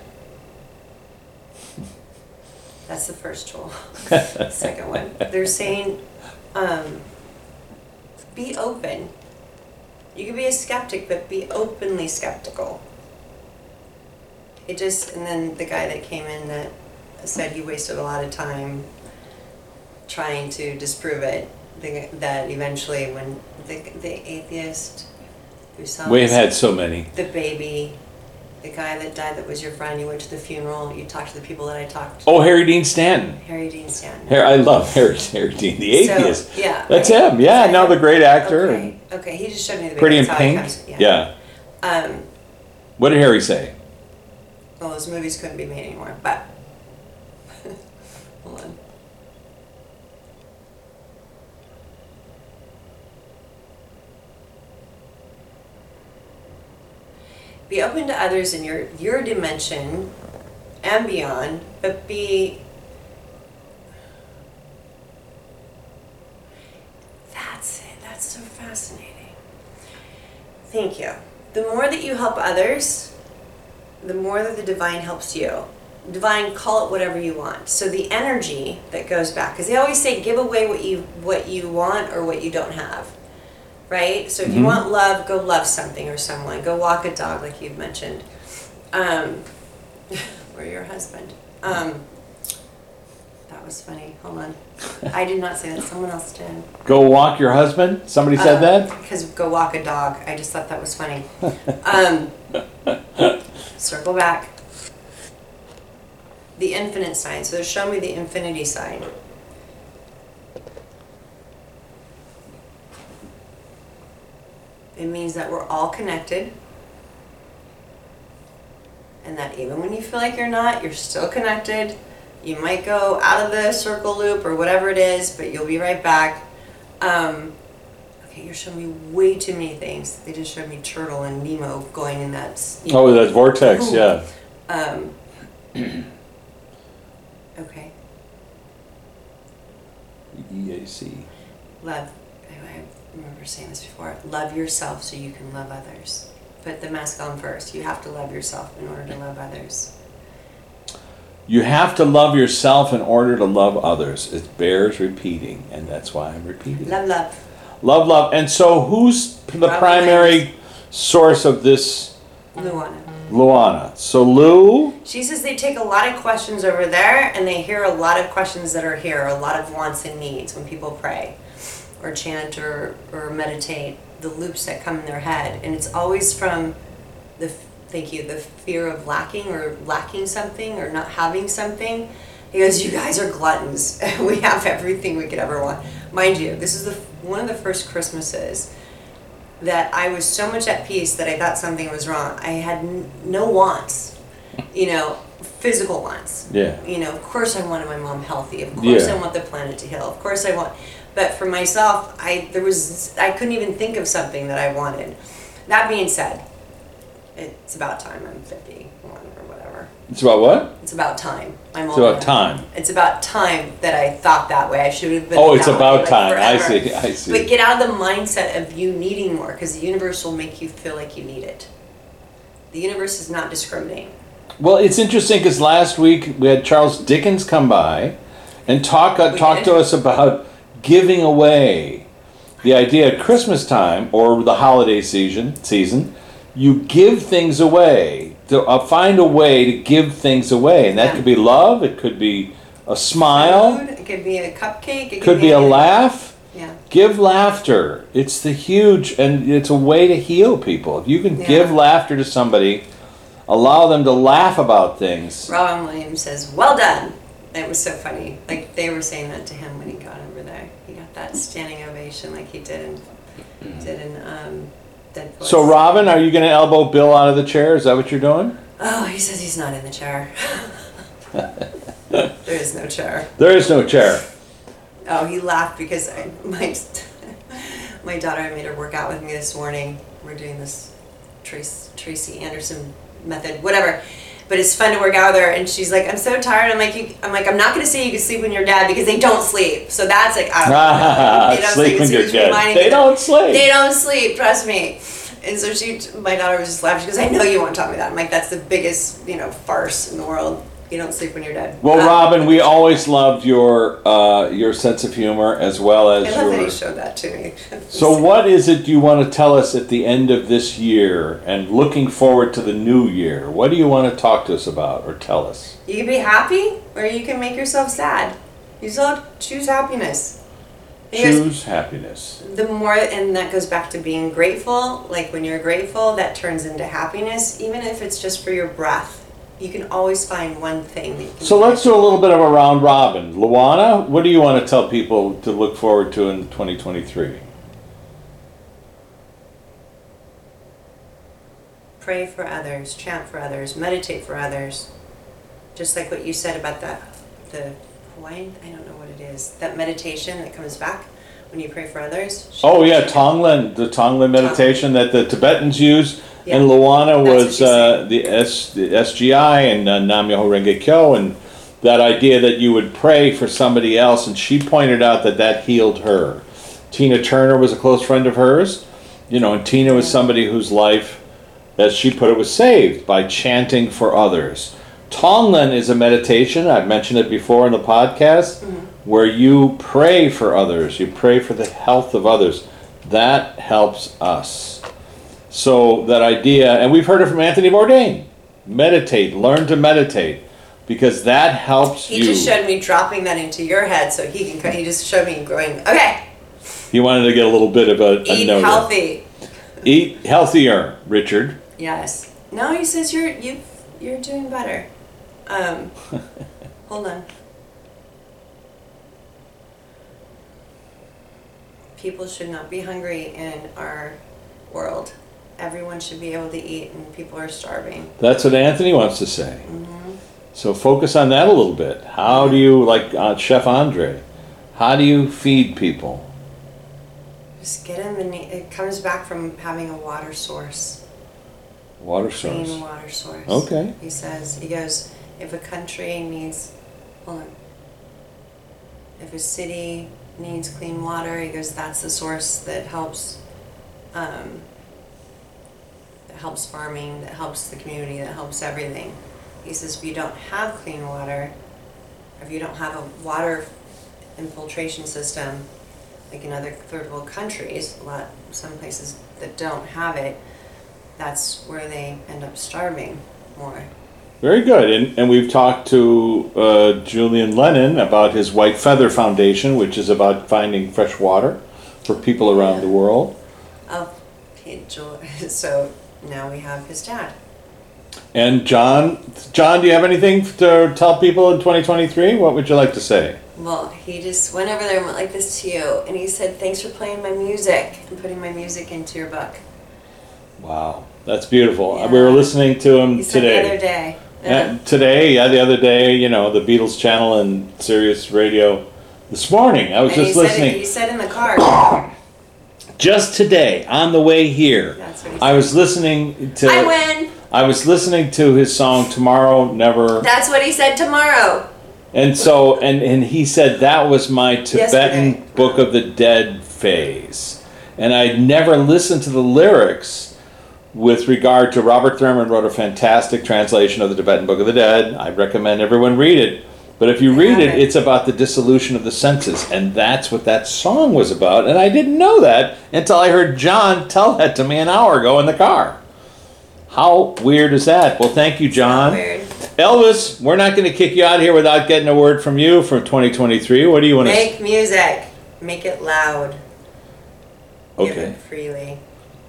[SPEAKER 3] That's the first tool. (laughs) Second one, they're saying, um, be open. You can be a skeptic, but be openly skeptical. It just, and then the guy that came in that said he wasted a lot of time trying to disprove it. the- That eventually, when the the atheist who saw
[SPEAKER 2] We've had so many.
[SPEAKER 3] the baby, the guy that died that was your friend, you went to the funeral, you talked to the people that I talked to.
[SPEAKER 2] Oh, Harry Dean Stanton.
[SPEAKER 3] Harry Dean Stanton.
[SPEAKER 2] Har- I love (laughs) Harry, Harry Dean, the
[SPEAKER 3] So,
[SPEAKER 2] atheist.
[SPEAKER 3] yeah.
[SPEAKER 2] That's
[SPEAKER 3] right?
[SPEAKER 2] him. Yeah, now the great actor
[SPEAKER 3] Okay.
[SPEAKER 2] and
[SPEAKER 3] Okay, he just showed me the.
[SPEAKER 2] Pretty in Pink.
[SPEAKER 3] comes-
[SPEAKER 2] Yeah.
[SPEAKER 3] Um,
[SPEAKER 2] What did Harry say?
[SPEAKER 3] well, those movies couldn't be made anymore, but. (laughs) Hold on. Be open to others in your, your dimension and beyond, but be. That's it. That's so fascinating. Thank you. The more that you help others, the more that the divine helps you. Divine, call it whatever you want. So the energy that goes back, because they always say, give away what you what you want or what you don't have, right? So if you
[SPEAKER 2] Mhm.
[SPEAKER 3] want love, go love something or someone. Go walk a dog, like you've mentioned, um, (laughs) or your husband. Um, that was funny. Hold on, I did not say that. Someone else did.
[SPEAKER 2] Go walk your husband? Somebody said that?
[SPEAKER 3] Because go walk a dog. I just thought that was funny. um, circle back. The infinite sign. So show me the infinity sign. It means that we're all connected. And that even when you feel like you're not, you're still connected. You might go out of the circle loop or whatever it is, but you'll be right back. Um, okay, you're showing me way too many things. They just showed me Turtle and Nemo going in that. you
[SPEAKER 2] Oh, that vortex, yeah.
[SPEAKER 3] Um, (clears throat) okay,
[SPEAKER 2] EAC.
[SPEAKER 3] love. I I remember saying this before. Love yourself so you can love others. Put the mask on first. You have to love yourself in order to love others.
[SPEAKER 2] You have to love yourself in order to love others. It bears repeating, and that's why I'm repeating.
[SPEAKER 3] Love, love.
[SPEAKER 2] Love, love. And so, who's the
[SPEAKER 3] Robin
[SPEAKER 2] primary source of this
[SPEAKER 3] Luana.
[SPEAKER 2] Luana? So, Lou,
[SPEAKER 3] She says they take a lot of questions over there and they hear a lot of questions that are here, a lot of wants and needs when people pray or chant or, or meditate, the loops that come in their head. And it's always from the, thank you, the fear of lacking or lacking something or not having something. He goes, You guys are gluttons. (laughs) we have everything we could ever want. Mind you, this is the one of the first Christmases that I was so much at peace that I thought something was wrong. I had n- no wants, you know, physical wants.
[SPEAKER 2] yeah.
[SPEAKER 3] You know, of course I wanted my mom healthy. Of course
[SPEAKER 2] Yeah.
[SPEAKER 3] I want the planet to heal. Of course I want. But for myself, I there was I couldn't even think of something that I wanted. That being said, it's about time I'm 51 or whatever.
[SPEAKER 2] It's about what?
[SPEAKER 3] It's about time. I'm
[SPEAKER 2] It's about time.
[SPEAKER 3] It's about time that I thought that way. I should have been.
[SPEAKER 2] Oh, it's
[SPEAKER 3] that way,
[SPEAKER 2] about
[SPEAKER 3] like,
[SPEAKER 2] time. I see. (laughs) I see.
[SPEAKER 3] But get out of the mindset of you needing more because the universe will make you feel like you need it. The universe is not discriminating.
[SPEAKER 2] Well, it's interesting because last week we had Charles Dickens come by and talk uh, talk
[SPEAKER 3] did?
[SPEAKER 2] to us about giving away. The idea at Christmas time or the holiday season season, you give things away. To, uh, find a way to give things away, and that
[SPEAKER 3] Yeah.
[SPEAKER 2] could be love. It could be a smile.
[SPEAKER 3] Food, it could be a cupcake. It
[SPEAKER 2] Could be a
[SPEAKER 3] anything.
[SPEAKER 2] laugh.
[SPEAKER 3] Yeah.
[SPEAKER 2] Give laughter. It's the huge, and it's a way to heal people. If you can give laughter to somebody, allow them to laugh about things.
[SPEAKER 3] Robin Williams says, "Well done." It was so funny. Like they were saying that to him when he got over there. He got that standing ovation, like he did in did in um, Deadpool.
[SPEAKER 2] So, Robin, are you going to elbow Bill out of the chair? Is that what you're doing?
[SPEAKER 3] Oh, he says he's not in the chair. (laughs) there is no chair.
[SPEAKER 2] There is no chair.
[SPEAKER 3] Oh, he laughed because I, my my daughter I made her work out with me this morning. We're doing this Trace, Tracy Anderson method, whatever. But it's fun to work out with her, and she's like, "I'm so tired." I'm like, you, "I'm like, I'm not going to say you can sleep when you're dad because they don't sleep." So that's like, I don't know. (laughs) They don't
[SPEAKER 2] Sleep when
[SPEAKER 3] so
[SPEAKER 2] you're dead. They don't sleep.
[SPEAKER 3] They don't sleep. Trust me. And so she, my daughter was just laughing. She goes, "I know you won't tell me that." I'm like, "That's the biggest, you know, farce in the world. You don't sleep when you're dead."
[SPEAKER 2] Well,
[SPEAKER 3] Uh,
[SPEAKER 2] Robin, we always loved your uh, your sense of humor as well as
[SPEAKER 3] I love that
[SPEAKER 2] your.
[SPEAKER 3] he showed that to me.
[SPEAKER 2] So, what is it you want to tell us at the end of this year and looking forward to the new year? What do you want to talk to us about or tell us?
[SPEAKER 3] You can be happy or you can make yourself sad. You still choose happiness. Because
[SPEAKER 2] Choose happiness.
[SPEAKER 3] the more, and that goes back to being grateful. Like when you're grateful, that turns into happiness, even if it's just for your breath. You can always find one thing that you can
[SPEAKER 2] So let's do a little bit of a round robin. Luana, what do you want to tell people to look forward to in 2023?
[SPEAKER 3] pray for others, chant for others, meditate for others. Just like what you said about that, the Hawaiian, I don't know what it is, that meditation that comes back when you pray for others.
[SPEAKER 2] Oh yeah, Tonglen, the Tonglen meditation that the Tibetans use,
[SPEAKER 3] Yeah.
[SPEAKER 2] and Luana
[SPEAKER 3] That's
[SPEAKER 2] was uh, the, S, the SGI and uh, Nam Myoho Renge Kyo, and that idea that you would pray for somebody else, and she pointed out that that healed her. Tina Turner was a close friend of hers, you know, and Tina was somebody whose life, as she put it, was saved by chanting for others. Tonglen is a meditation, I've mentioned it before in the podcast, where you pray for others, you pray for the health of others. That helps us. So, that idea, and we've heard it from Anthony Bourdain meditate, learn to meditate, because that helps
[SPEAKER 3] He
[SPEAKER 2] you.
[SPEAKER 3] just showed me dropping that into your head so he can, he just showed me going, okay,
[SPEAKER 2] he wanted to get a little bit of a, a
[SPEAKER 3] eat
[SPEAKER 2] note.
[SPEAKER 3] healthy.
[SPEAKER 2] Eat healthier, Richard.
[SPEAKER 3] Yes. No, he says you're, you, you're doing better. Um, (laughs) hold on. People should not be hungry in our world. Everyone should be able to eat, and people are starving.
[SPEAKER 2] That's what Anthony wants to say.
[SPEAKER 3] Mm-hmm.
[SPEAKER 2] So focus on that a little bit. How do you, like uh, Chef Andre, how do you feed people?
[SPEAKER 3] Just get him, and it comes back from having a water source,
[SPEAKER 2] Water source.
[SPEAKER 3] clean water source.
[SPEAKER 2] Okay.
[SPEAKER 3] He says, he goes, if a country needs, hold on. If a city needs clean water, he goes, that's the source that helps, um, that helps farming, that helps the community, that helps everything. He says, if you don't have clean water, if you don't have a water infiltration system, like in other third world countries, a lot, some places that don't have it, that's where they end up starving more.
[SPEAKER 2] Very good. And, and we've talked to uh, Julian Lennon about his White Feather Foundation, which is about finding fresh water for people around the world.
[SPEAKER 3] Oh, (laughs) so now we have his dad.
[SPEAKER 2] And John, John, do you have anything to tell people in 2023? What would you like to say?
[SPEAKER 3] Well, he just went over there and went like this to you, and he said, "Thanks for playing my music and putting my music into your book."
[SPEAKER 2] Wow, that's beautiful.
[SPEAKER 3] Yeah.
[SPEAKER 2] We were listening to him
[SPEAKER 3] He said the other
[SPEAKER 2] today.
[SPEAKER 3] day.
[SPEAKER 2] Yeah, today, yeah, the other day, you know, the Beatles channel and Sirius Radio. This morning, I was
[SPEAKER 3] and he
[SPEAKER 2] just
[SPEAKER 3] said,
[SPEAKER 2] listening.
[SPEAKER 3] it, he said in the car, (coughs)
[SPEAKER 2] Just today, on the way here,
[SPEAKER 3] That's what he
[SPEAKER 2] I was listening to.
[SPEAKER 3] "I win."
[SPEAKER 2] I was listening to his song "Tomorrow Never,"
[SPEAKER 3] That's what he said tomorrow.
[SPEAKER 2] and so and and he said that was my Tibetan
[SPEAKER 3] Yesterday.
[SPEAKER 2] Book of the Dead phase, and I'd never listened to the lyrics with regard to Robert Thurman wrote a fantastic translation of the Tibetan Book of the Dead. I recommend everyone read it. But if you read it, it's about the dissolution of the senses, and that's what that song was about. And I didn't know that until I heard John tell that to me an hour ago in the car. How weird is that? Well, thank you, John. Elvis, we're not going to kick you out of here without getting a word from you for 2023. What do you want to
[SPEAKER 3] Make music. Make it loud.
[SPEAKER 2] Okay.
[SPEAKER 3] it freely.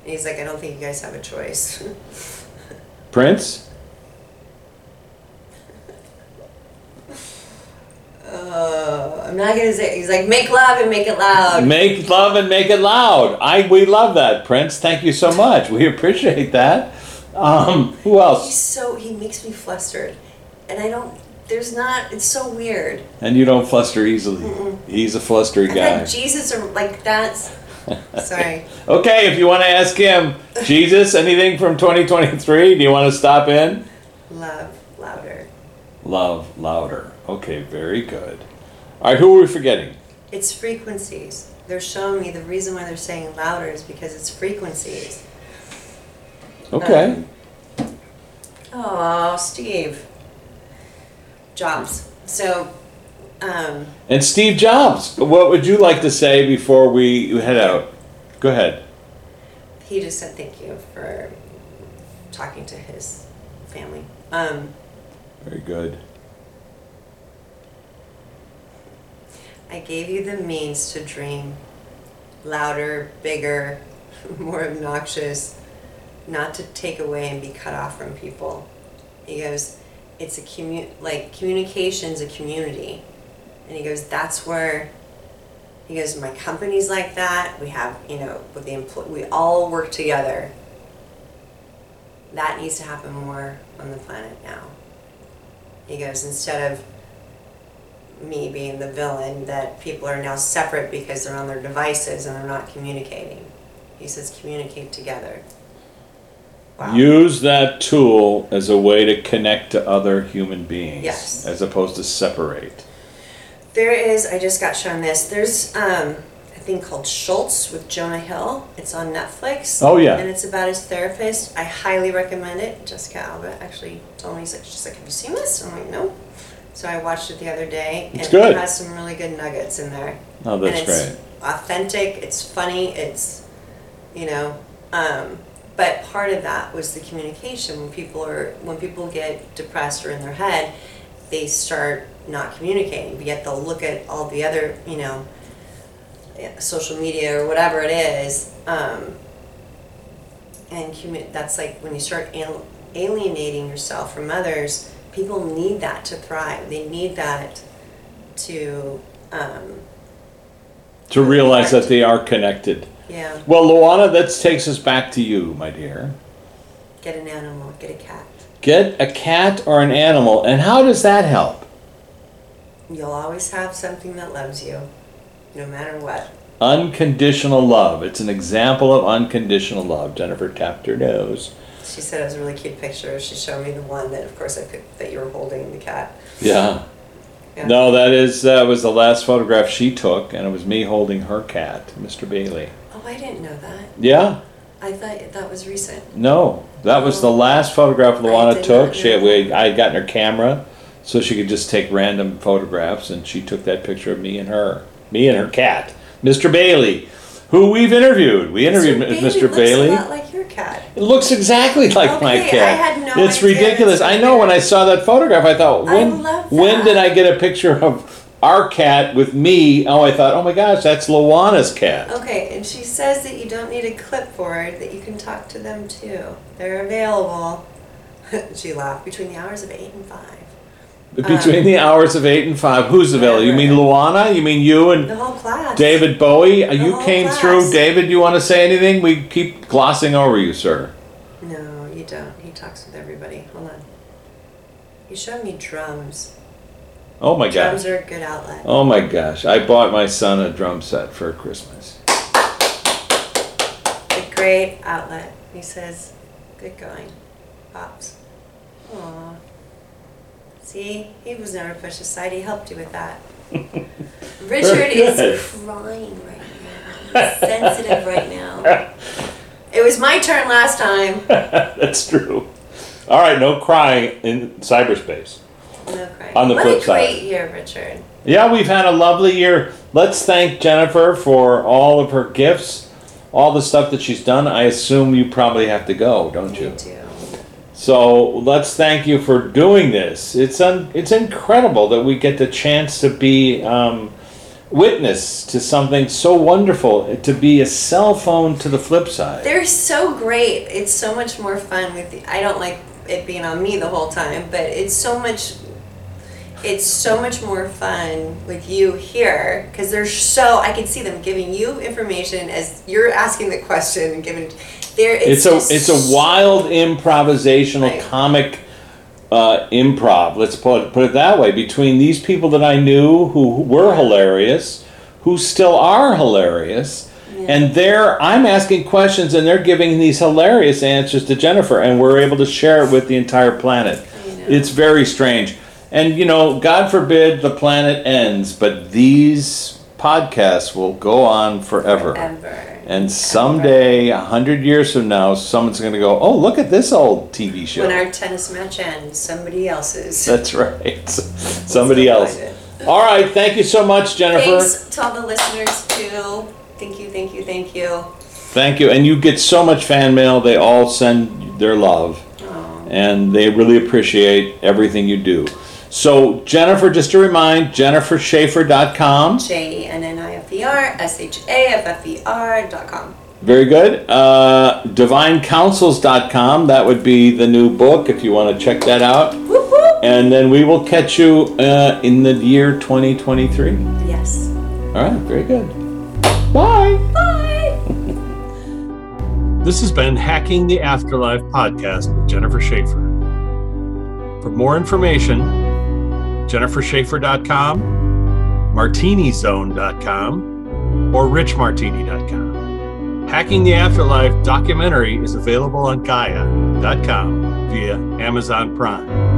[SPEAKER 3] And he's like, I don't think you guys have a choice. (laughs)
[SPEAKER 2] Prince?
[SPEAKER 3] uh, I'm not gonna say. He's like, make love and make it loud.
[SPEAKER 2] Make love and make it loud. I we love that, Prince. Thank you so much. We appreciate that. Um, who
[SPEAKER 3] He's
[SPEAKER 2] else?
[SPEAKER 3] so he makes me flustered, and I don't. There's not. It's so weird.
[SPEAKER 2] And you don't fluster easily. He's a flustery
[SPEAKER 3] I
[SPEAKER 2] guy.
[SPEAKER 3] Jesus or like that's. (laughs) Sorry.
[SPEAKER 2] Okay, if you want to ask him, Jesus, anything from 2023? Do you want to stop in?
[SPEAKER 3] Love louder.
[SPEAKER 2] Love louder. Okay, very good. All right, who are we forgetting?
[SPEAKER 3] It's frequencies. They're showing me the reason why they're saying louder is because it's frequencies.
[SPEAKER 2] Okay.
[SPEAKER 3] Um, oh, Steve. Jobs. So, um,
[SPEAKER 2] And Steve Jobs, what would you like to say before we head out? Go ahead.
[SPEAKER 3] he just said thank you for talking to his family. Um,
[SPEAKER 2] Very good.
[SPEAKER 3] I gave you the means to dream louder, bigger, (laughs) more obnoxious, not to take away and be cut off from people. He goes, it's a commu like communication's a community. And he goes, that's where he goes, my company's like that. We have, you know, with the employ we all work together. That needs to happen more on the planet now. He goes, instead of me being the villain that people are now separate because they're on their devices and they're not communicating. He says communicate together. Wow.
[SPEAKER 2] Use that tool as a way to connect to other human beings
[SPEAKER 3] Yes.
[SPEAKER 2] as opposed to separate.
[SPEAKER 3] There is, I just got shown this. There's um, a thing called Stutz with Jonah Hill. It's on Netflix.
[SPEAKER 2] Oh, yeah.
[SPEAKER 3] And it's about his therapist. I highly recommend it. Jessica Alba actually told me, she's like, she's like Have you seen this? I'm like, No. So I watched it the other day.
[SPEAKER 2] It's
[SPEAKER 3] and
[SPEAKER 2] good.
[SPEAKER 3] it has some really good nuggets in there.
[SPEAKER 2] Oh, that's
[SPEAKER 3] and it's
[SPEAKER 2] great.
[SPEAKER 3] authentic it's funny it's you know um, but part of that was the communication when people are when people get depressed or in their head they start not communicating but yet they'll look at all the other you know social media or whatever it is um, and commu- that's like when you start al- alienating yourself from others people need that to thrive they need that to um,
[SPEAKER 2] To realize that they are connected.
[SPEAKER 3] yeah
[SPEAKER 2] Well, Luana, that takes us back to you, my dear.
[SPEAKER 3] get an animal get a cat
[SPEAKER 2] Get a cat or an animal, and how does that help?
[SPEAKER 3] you'll always have something that loves you no matter what
[SPEAKER 2] Unconditional love. It's an example of unconditional love. Jennifer tapped her nose.
[SPEAKER 3] She said it was a really cute picture. She showed me the one that, of course, I picked that you were holding the cat.
[SPEAKER 2] Yeah.
[SPEAKER 3] Yeah.
[SPEAKER 2] No, that is that was the last photograph she took, and it was me holding her cat, Mr. Bailey.
[SPEAKER 3] Oh, I didn't know that.
[SPEAKER 2] Yeah.
[SPEAKER 3] I thought that was recent.
[SPEAKER 2] No, that was the last photograph
[SPEAKER 3] I
[SPEAKER 2] Luana
[SPEAKER 3] did
[SPEAKER 2] took.
[SPEAKER 3] not
[SPEAKER 2] She had,
[SPEAKER 3] know
[SPEAKER 2] we, I had gotten her camera, so she could just take random photographs, and she took that picture of me and her, me and her cat, Mr. Bailey, who we've interviewed. We interviewed
[SPEAKER 3] Mr.
[SPEAKER 2] Mr.
[SPEAKER 3] looks
[SPEAKER 2] Bailey.
[SPEAKER 3] a lot like your cat.
[SPEAKER 2] It looks exactly like my
[SPEAKER 3] Okay,
[SPEAKER 2] cat.
[SPEAKER 3] I had no
[SPEAKER 2] it's
[SPEAKER 3] idea
[SPEAKER 2] ridiculous. I know when I saw that photograph, I thought,
[SPEAKER 3] I
[SPEAKER 2] when
[SPEAKER 3] love
[SPEAKER 2] when
[SPEAKER 3] that.
[SPEAKER 2] did I get a picture of our cat with me? Oh, I thought, oh my gosh, that's Luana's cat.
[SPEAKER 3] Okay, and she says that you don't need a clipboard, that you can talk to them too. They're available. (laughs) she laughed between the hours of 8 and 5.
[SPEAKER 2] Between um, the hours of eight and five, who's available? You mean Luana? You mean you and
[SPEAKER 3] The whole class.
[SPEAKER 2] David Bowie? Uh, you
[SPEAKER 3] whole
[SPEAKER 2] came
[SPEAKER 3] class.
[SPEAKER 2] through. David, you want to say anything? We keep glossing over you, sir.
[SPEAKER 3] No, you don't. He talks with everybody. Hold on. He showed me drums.
[SPEAKER 2] Oh my
[SPEAKER 3] Drums
[SPEAKER 2] gosh.
[SPEAKER 3] are a good outlet.
[SPEAKER 2] Oh my gosh. I bought my son a drum set for Christmas.
[SPEAKER 3] A great outlet. He says, good going. Pops. Aw. See, he was never pushed aside. He helped you with that. (laughs) Richard is crying right now. He's sensitive right now. It was my turn last time. (laughs)
[SPEAKER 2] That's true. All right, no crying in cyberspace.
[SPEAKER 3] No crying.
[SPEAKER 2] On the
[SPEAKER 3] what
[SPEAKER 2] flip
[SPEAKER 3] a
[SPEAKER 2] side.
[SPEAKER 3] great year, Richard.
[SPEAKER 2] Yeah, we've had a lovely year. Let's thank Jennifer for all of her gifts, all the stuff that she's done. I assume you probably have to go, don't you?
[SPEAKER 3] You too.
[SPEAKER 2] So let's thank you for doing this. It's un- it's incredible that we get the chance to be um, witness to something so wonderful. To be a cell phone to the flip side.
[SPEAKER 3] They're so great. It's so much more fun with. The, I don't like it being on me the whole time, but it's so much. It's so much more fun with you here because they're so. I can see them giving you information as you're asking the question and giving. There,
[SPEAKER 2] it's
[SPEAKER 3] it's,
[SPEAKER 2] a it's a wild improvisational
[SPEAKER 3] Right.
[SPEAKER 2] comic uh, improv. Let's put it, put it that way. Between these people that I knew who were hilarious, who still are hilarious, and they're I'm asking questions and they're giving these hilarious answers to Jennifer, and we're able to share it with the entire planet. It's very strange. And you know, God forbid the planet ends, but these podcasts will go on forever.
[SPEAKER 3] Forever.
[SPEAKER 2] And someday, a hundred years from now, someone's going to go, "Oh, look at this old TV show."
[SPEAKER 3] When our tennis match ends, somebody else's.
[SPEAKER 2] That's right. (laughs) Somebody else. All right. Thank you so much, Jennifer.
[SPEAKER 3] Thanks to all the listeners too. Thank you, thank you, thank you.
[SPEAKER 2] Thank you. And you get so much fan mail. They all send their love,
[SPEAKER 3] Oh,
[SPEAKER 2] and they really appreciate everything you do. So, Jennifer, just to remind, jennifershaffer.com.
[SPEAKER 3] J E N N I F E R S H A F F E R dot com.
[SPEAKER 2] Very good. Uh, divinecounsels.com. That would be the new book if you want to check that out.
[SPEAKER 3] Whoop whoop.
[SPEAKER 2] And then we will catch you uh, in the year 2023.
[SPEAKER 3] Yes.
[SPEAKER 2] All right, very good. Bye.
[SPEAKER 3] Bye.
[SPEAKER 1] This has been Hacking the Afterlife podcast with Jennifer Shaffer. For more information, jennifershaffer.com, martinizone.com, or richmartini.com. Hacking the Afterlife documentary is available on Gaia.com via Amazon Prime.